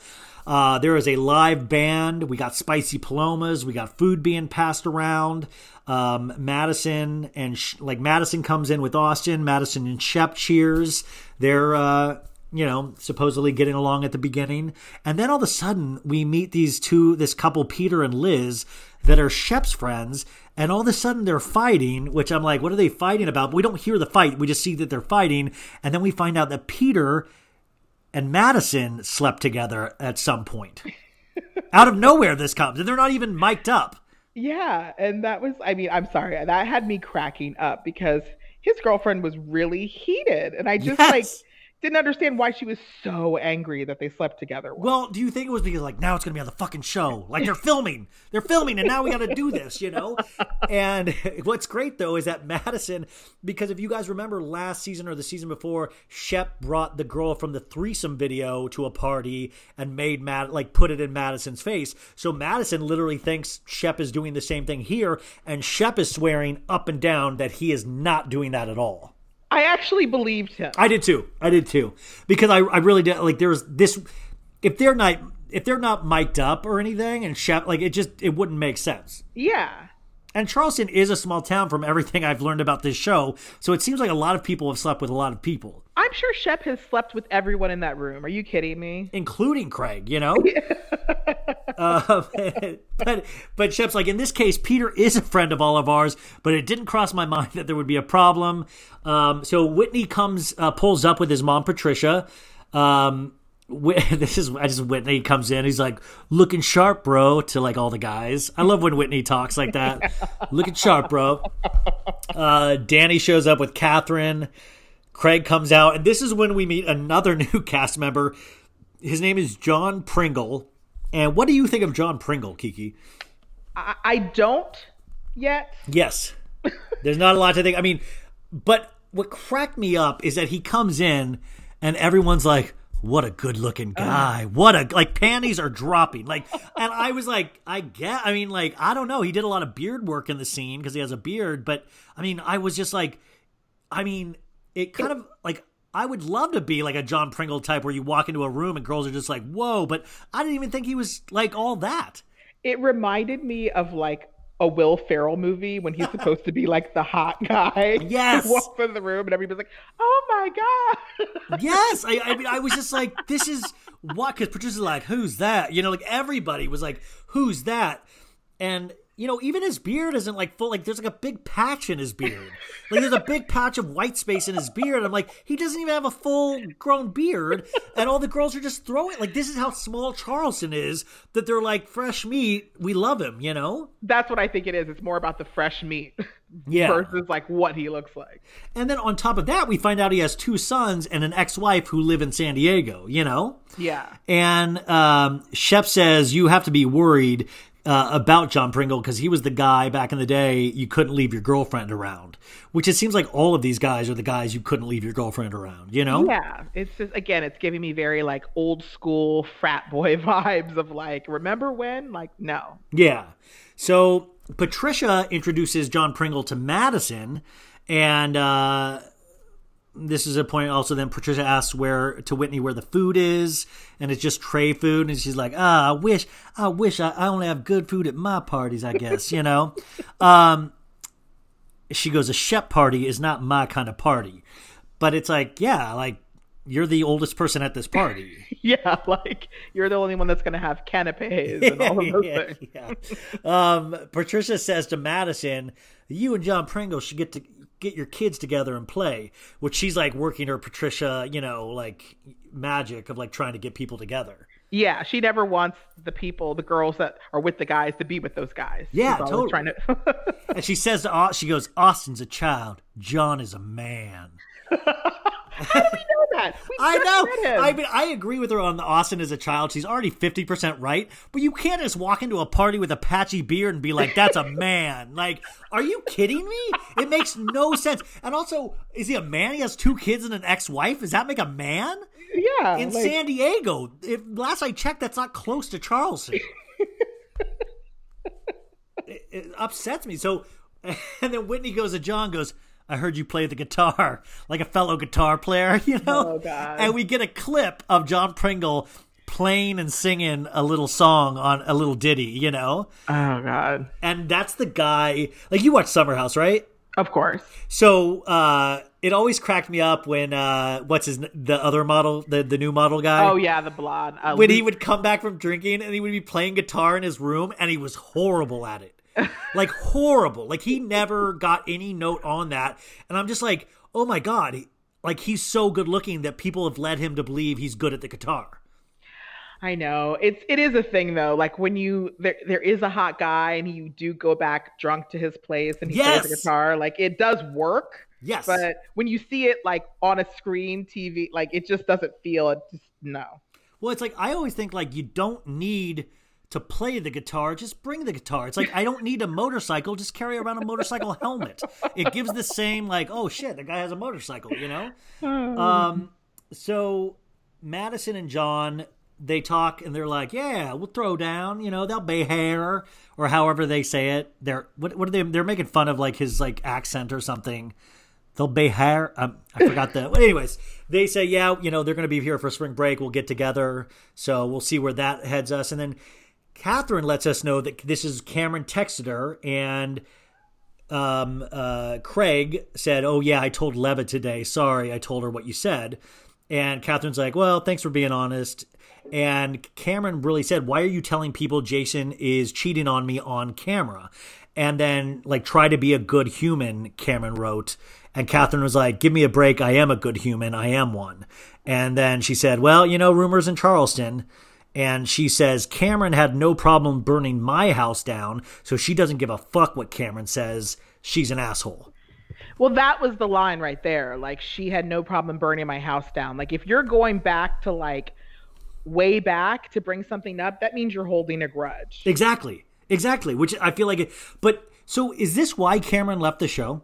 Uh, there is a live band. We got spicy palomas. We got food being passed around. Um, Madison and like Madison comes in with Austen. Madison and Shep cheers. They're uh, you know, supposedly getting along at the beginning. And then all of a sudden, we meet these two, this couple, Peter and Liz, that are Shep's friends. And all of a sudden, they're fighting, which I'm like, what are they fighting about? But we don't hear the fight. We just see that they're fighting. And then we find out that Peter and Madison slept together at some point. *laughs* Out of nowhere, this comes. And they're not even mic'd up. Yeah, and that was I mean, I'm sorry. That had me cracking up because his girlfriend was really heated and I just Yes. like didn't understand why she was so angry that they slept together. Well, do you think it was because like now it's gonna be on the fucking show? Like they're filming, they're filming, and now we got to do this, you know? And *laughs* what's great though is that Madison, because if you guys remember last season or the season before, Shep brought the girl from the threesome video to a party and made Mad like put it in Madison's face. So Madison literally thinks Shep is doing the same thing here, and Shep is swearing up and down that he is not doing that at all. I actually believed him. I did too. I did too. Because I, I really did like there's this if they're not if they're not mic'd up or anything and Shep like it just it wouldn't make sense. yeah. And Charleston is a small town from everything I've learned about this show, so it seems like a lot of people have slept with a lot of people, I'm sure Shep has slept with everyone in that room. Are you kidding me? including Craig, you know? *laughs* uh, *laughs* but but Shep's like in this case, Peter is a friend of all of ours, but it didn't cross my mind that there would be a problem. Um, so Whitney comes uh, pulls up with his mom Patricia. Um, *laughs* this is I just Whitney comes in. He's like looking sharp, bro, to like all the guys. I love when Whitney talks like that. *laughs* looking sharp, bro. Uh, Danni shows up with Kathryn. Craig comes out, and this is when we meet another *laughs* new cast member. His name is John Pringle. And what do you think of John Pringle, Kiki? I, I don't yet. Yes. There's not a lot to think. I mean, but what cracked me up is that he comes in and everyone's like, what a good looking guy. What a like panties are dropping. Like and I was like, I get I mean, like, I don't know. He did a lot of beard work in the scene because he has a beard, but I mean, I was just like I mean, it kind of like I would love to be like a John Pringle type where you walk into a room and girls are just like, whoa, but I didn't even think he was like all that. It reminded me of like a Will Ferrell movie when he's supposed to be like the hot guy. *laughs* Yes. Who walks in the room and everybody's like, "Oh my god!" *laughs* yes, I, I mean, I was just like, this is what? Because producers are like, who's that? You know, like everybody was like, who's that? And you know, even his beard isn't like full. Like, there's like a big patch in his beard. Like, there's a big patch of white space in his beard. I'm like, he doesn't even have a full grown beard, and all the girls are just throwing. Like, this is how small Charleston is. That they're like fresh meat. We love him. You know. That's what I think it is. It's more about the fresh meat *laughs* Yeah. versus like what he looks like. And then on top of that, we find out he has two sons and an ex-wife who live in San Diego. You know. Yeah. And um, Shep says you have to be worried uh, about John Pringle because he was the guy back in the day you couldn't leave your girlfriend around. Which it seems like all of these guys are the guys you couldn't leave your girlfriend around. You know? Yeah, it's just again, it's giving me very like old school frat boy *laughs* vibes of like, remember when? Like, no. Yeah. So Patricia introduces John Pringle to Madison, and uh, this is a point also then Patricia asks where to Whitney where the food is and it's just tray food and she's like ah I wish I wish I, I only have good food at my parties I guess you know *laughs* um she goes a Shep party is not my kind of party but it's like yeah like you're the oldest person at this party *laughs* yeah, like you're the only one that's going to have canapes and all of those *laughs* yeah, things. yeah. Um, Patricia says to Madison, "You and John Pringle should get to get your kids together and play." Which she's like working her Patricia, you know, like magic of like trying to get people together. Yeah, she never wants the people, the girls that are with the guys, to be with those guys. Yeah, totally. Trying to... And she says to she goes, "Austen's a child, John is a man." *laughs* How do we know that? We I know. I mean, I agree with her on the Austen as a child. She's already fifty percent right, but you can't just walk into a party with a patchy beard and be like, "That's a man." *laughs* Like, are you kidding me? It makes no sense. And also, is he a man? He has two kids and an ex-wife. Does that make a man? yeah, In like- San Diego, if last I checked, that's not close to Charleston. *laughs* it, it upsets me. So, *laughs* and then Whitney goes to John, goes, "I heard you play the guitar like a fellow guitar player," *laughs* you know. Oh, God. And we get a clip of John Pringle playing and singing a little song on a little ditty, you know. Oh God, And that's the guy. Like you watch Summer House, right? of course. So uh, it always cracked me up when uh, what's his the other model, the the new model guy. Oh yeah, the blonde. Uh, when he would come back from drinking and he would be playing guitar in his room and he was horrible at it. Like horrible. Like he never got any note on that. And I'm just like, "Oh my god, he, like he's so good looking that people have led him to believe he's good at the guitar." I know it's it is a thing though. Like when you there there is a hot guy and you do go back drunk to his place and he plays the guitar. Like it does work, Yes. but when you see it like on a screen TV, like it just doesn't feel. It just no. Well, it's like I always think like you don't need to play the guitar, just bring the guitar. It's like I don't need a motorcycle, just carry around a motorcycle helmet. It gives the same like, oh shit, the guy has a motorcycle, you know? Um so Madison and John they talk and they're like, "Yeah, we'll throw down." You know, they'll be hair or however they say it. They're what? What are they? They're making fun of like his like accent or something. They'll be hair. Um, I forgot the. Well, anyways, they say, yeah, you know, they're going to be here for spring break. We'll get together. So we'll see where that heads us. And then Kathryn lets us know that this is Cameron texted her and um, uh, Craig said, "Oh yeah, I told Leva today. Sorry, I told her what you said." And Kathryn's like, "Well, thanks for being honest." And Cameron really said, "Why are you telling people Jason is cheating on me on camera?" And then like try to be a good human. Cameron wrote, and Kathryn was like, "Give me a break. I am a good human. I am one." And then she said, "Well, you know, rumors in Charleston." And she says Cameron had no problem burning my house down, so she doesn't give a fuck what Cameron says. She's an asshole. Well, that was the line right there. Like she had no problem burning my house down. Like if you're going back to like way back to bring something up, that means you're holding a grudge. Exactly. Exactly. Which I feel like it. But so is this why Cameron left the show?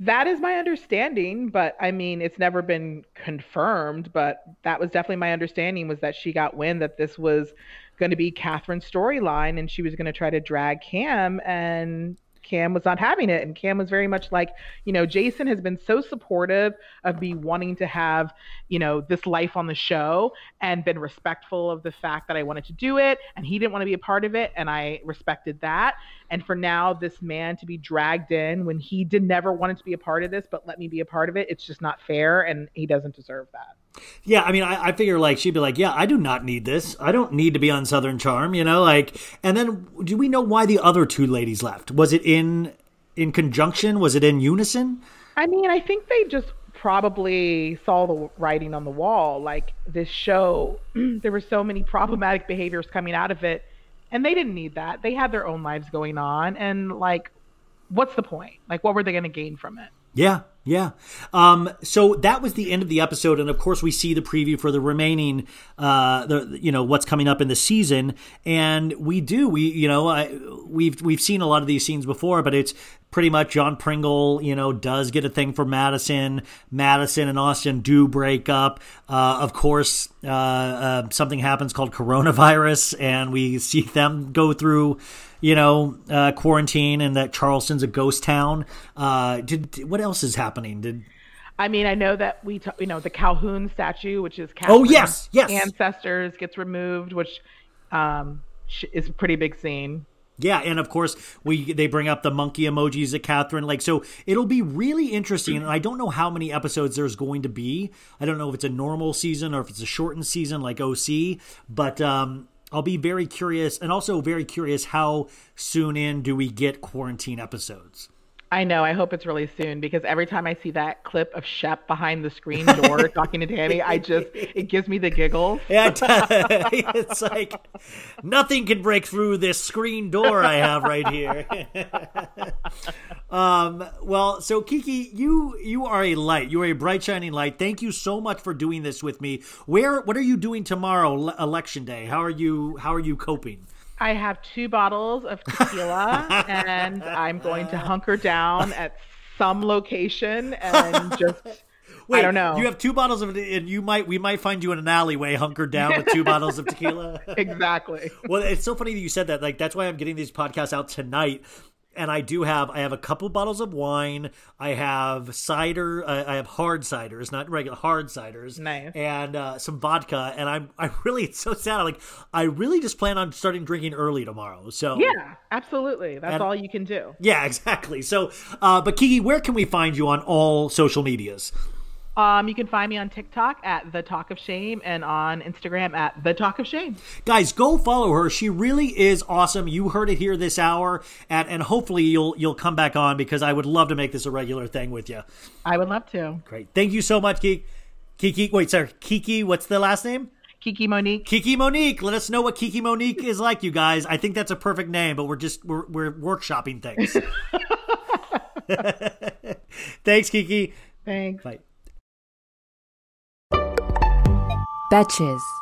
That is my understanding, but I mean, it's never been confirmed. But that was definitely my understanding was that she got wind that this was going to be Kathryn's storyline, and she was going to try to drag Cam, and Cam was not having it, and Cam was very much like, you know, Jason has been so supportive of me wanting to have, you know, this life on the show, and been respectful of the fact that I wanted to do it, and he didn't want to be a part of it, and I respected that. And for now, this man to be dragged in when he did never wanted to be a part of this, but let me be a part of it, it's just not fair, and he doesn't deserve that. Yeah, I mean, I, I figure like she'd be like, "Yeah, I do not need this. I don't need to be on Southern Charm," you know. Like, and then do we know why the other two ladies left? Was it in in conjunction? Was it in unison? I mean, I think they just probably saw the writing on the wall. Like this show, *clears throat* there were so many problematic behaviors coming out of it, and they didn't need that. They had their own lives going on, and like, what's the point? Like, what were they going to gain from it? Yeah, yeah. Um, so that was the end of the episode, and of course, we see the preview for the remaining, uh, the you know what's coming up in the season, and we do we you know I, we've we've seen a lot of these scenes before, but it's pretty much John Pringle, you know, does get a thing for Madison. Madison and Austen do break up. Uh, of course, uh, uh, something happens called coronavirus, and we see them go through you know, uh, quarantine and that Charleston's a ghost town. Uh, did what else is happening? Did I mean, I know that we, ta- you know, the Calhoun statue, which is Oh, yes, yes. ancestors, gets removed, which um, is a pretty big scene. Yeah, and of course we they bring up the monkey emojis at Kathryn. Like so it'll be really interesting. And I don't know how many episodes there's going to be. I don't know if it's a normal season or if it's a shortened season like OC, but um I'll be very curious and also very curious how soon in do we get quarantine episodes. I know. I hope it's really soon because every time I see that clip of Shep behind the screen *laughs* door talking to Danni, I just it gives me the giggles. Yeah, *laughs* it's like nothing can break through this screen door I have right here. *laughs* um, well, so Kiki, you you are a light. You are a bright shining light. Thank you so much for doing this with me. Where what are you doing tomorrow, election day? How are you how are you coping? I have two bottles of tequila and I'm going to hunker down at some location and just Wait, I don't know. You have two bottles of and you might we might find you in an alleyway hunkered down with two bottles of *laughs* tequila. exactly. Well, it's so funny that you said that. Like that's why I'm getting these podcasts out tonight. And I do have I have a couple bottles of wine. I have cider. Uh, I have hard ciders, not regular hard ciders. Nice. And uh, some vodka. And I'm I really *laughs* it's so sad. Like I really just plan on starting drinking early tomorrow. So Yeah, absolutely. That's And- all you can do. yeah, *laughs* exactly. So, uh, but Kiki, where can we find you on all social medias? Um, you can find me on TikTok at the Talk of Shame and on Instagram at the Talk of Shame. Guys, go follow her. She really is awesome. You heard it here this hour, and and hopefully you'll you'll come back on because I would love to make this a regular thing with you. I would love to. Great, thank you so much, Kiki. Kiki, wait, sorry, Kiki. What's the last name? Kiki Monique. Kiki Monique. Let us know what Kiki Monique is like, you guys. I think that's a perfect name, but we're just we're we're workshopping things. *laughs* *laughs* Thanks, Kiki. Thanks. Bye. Betches.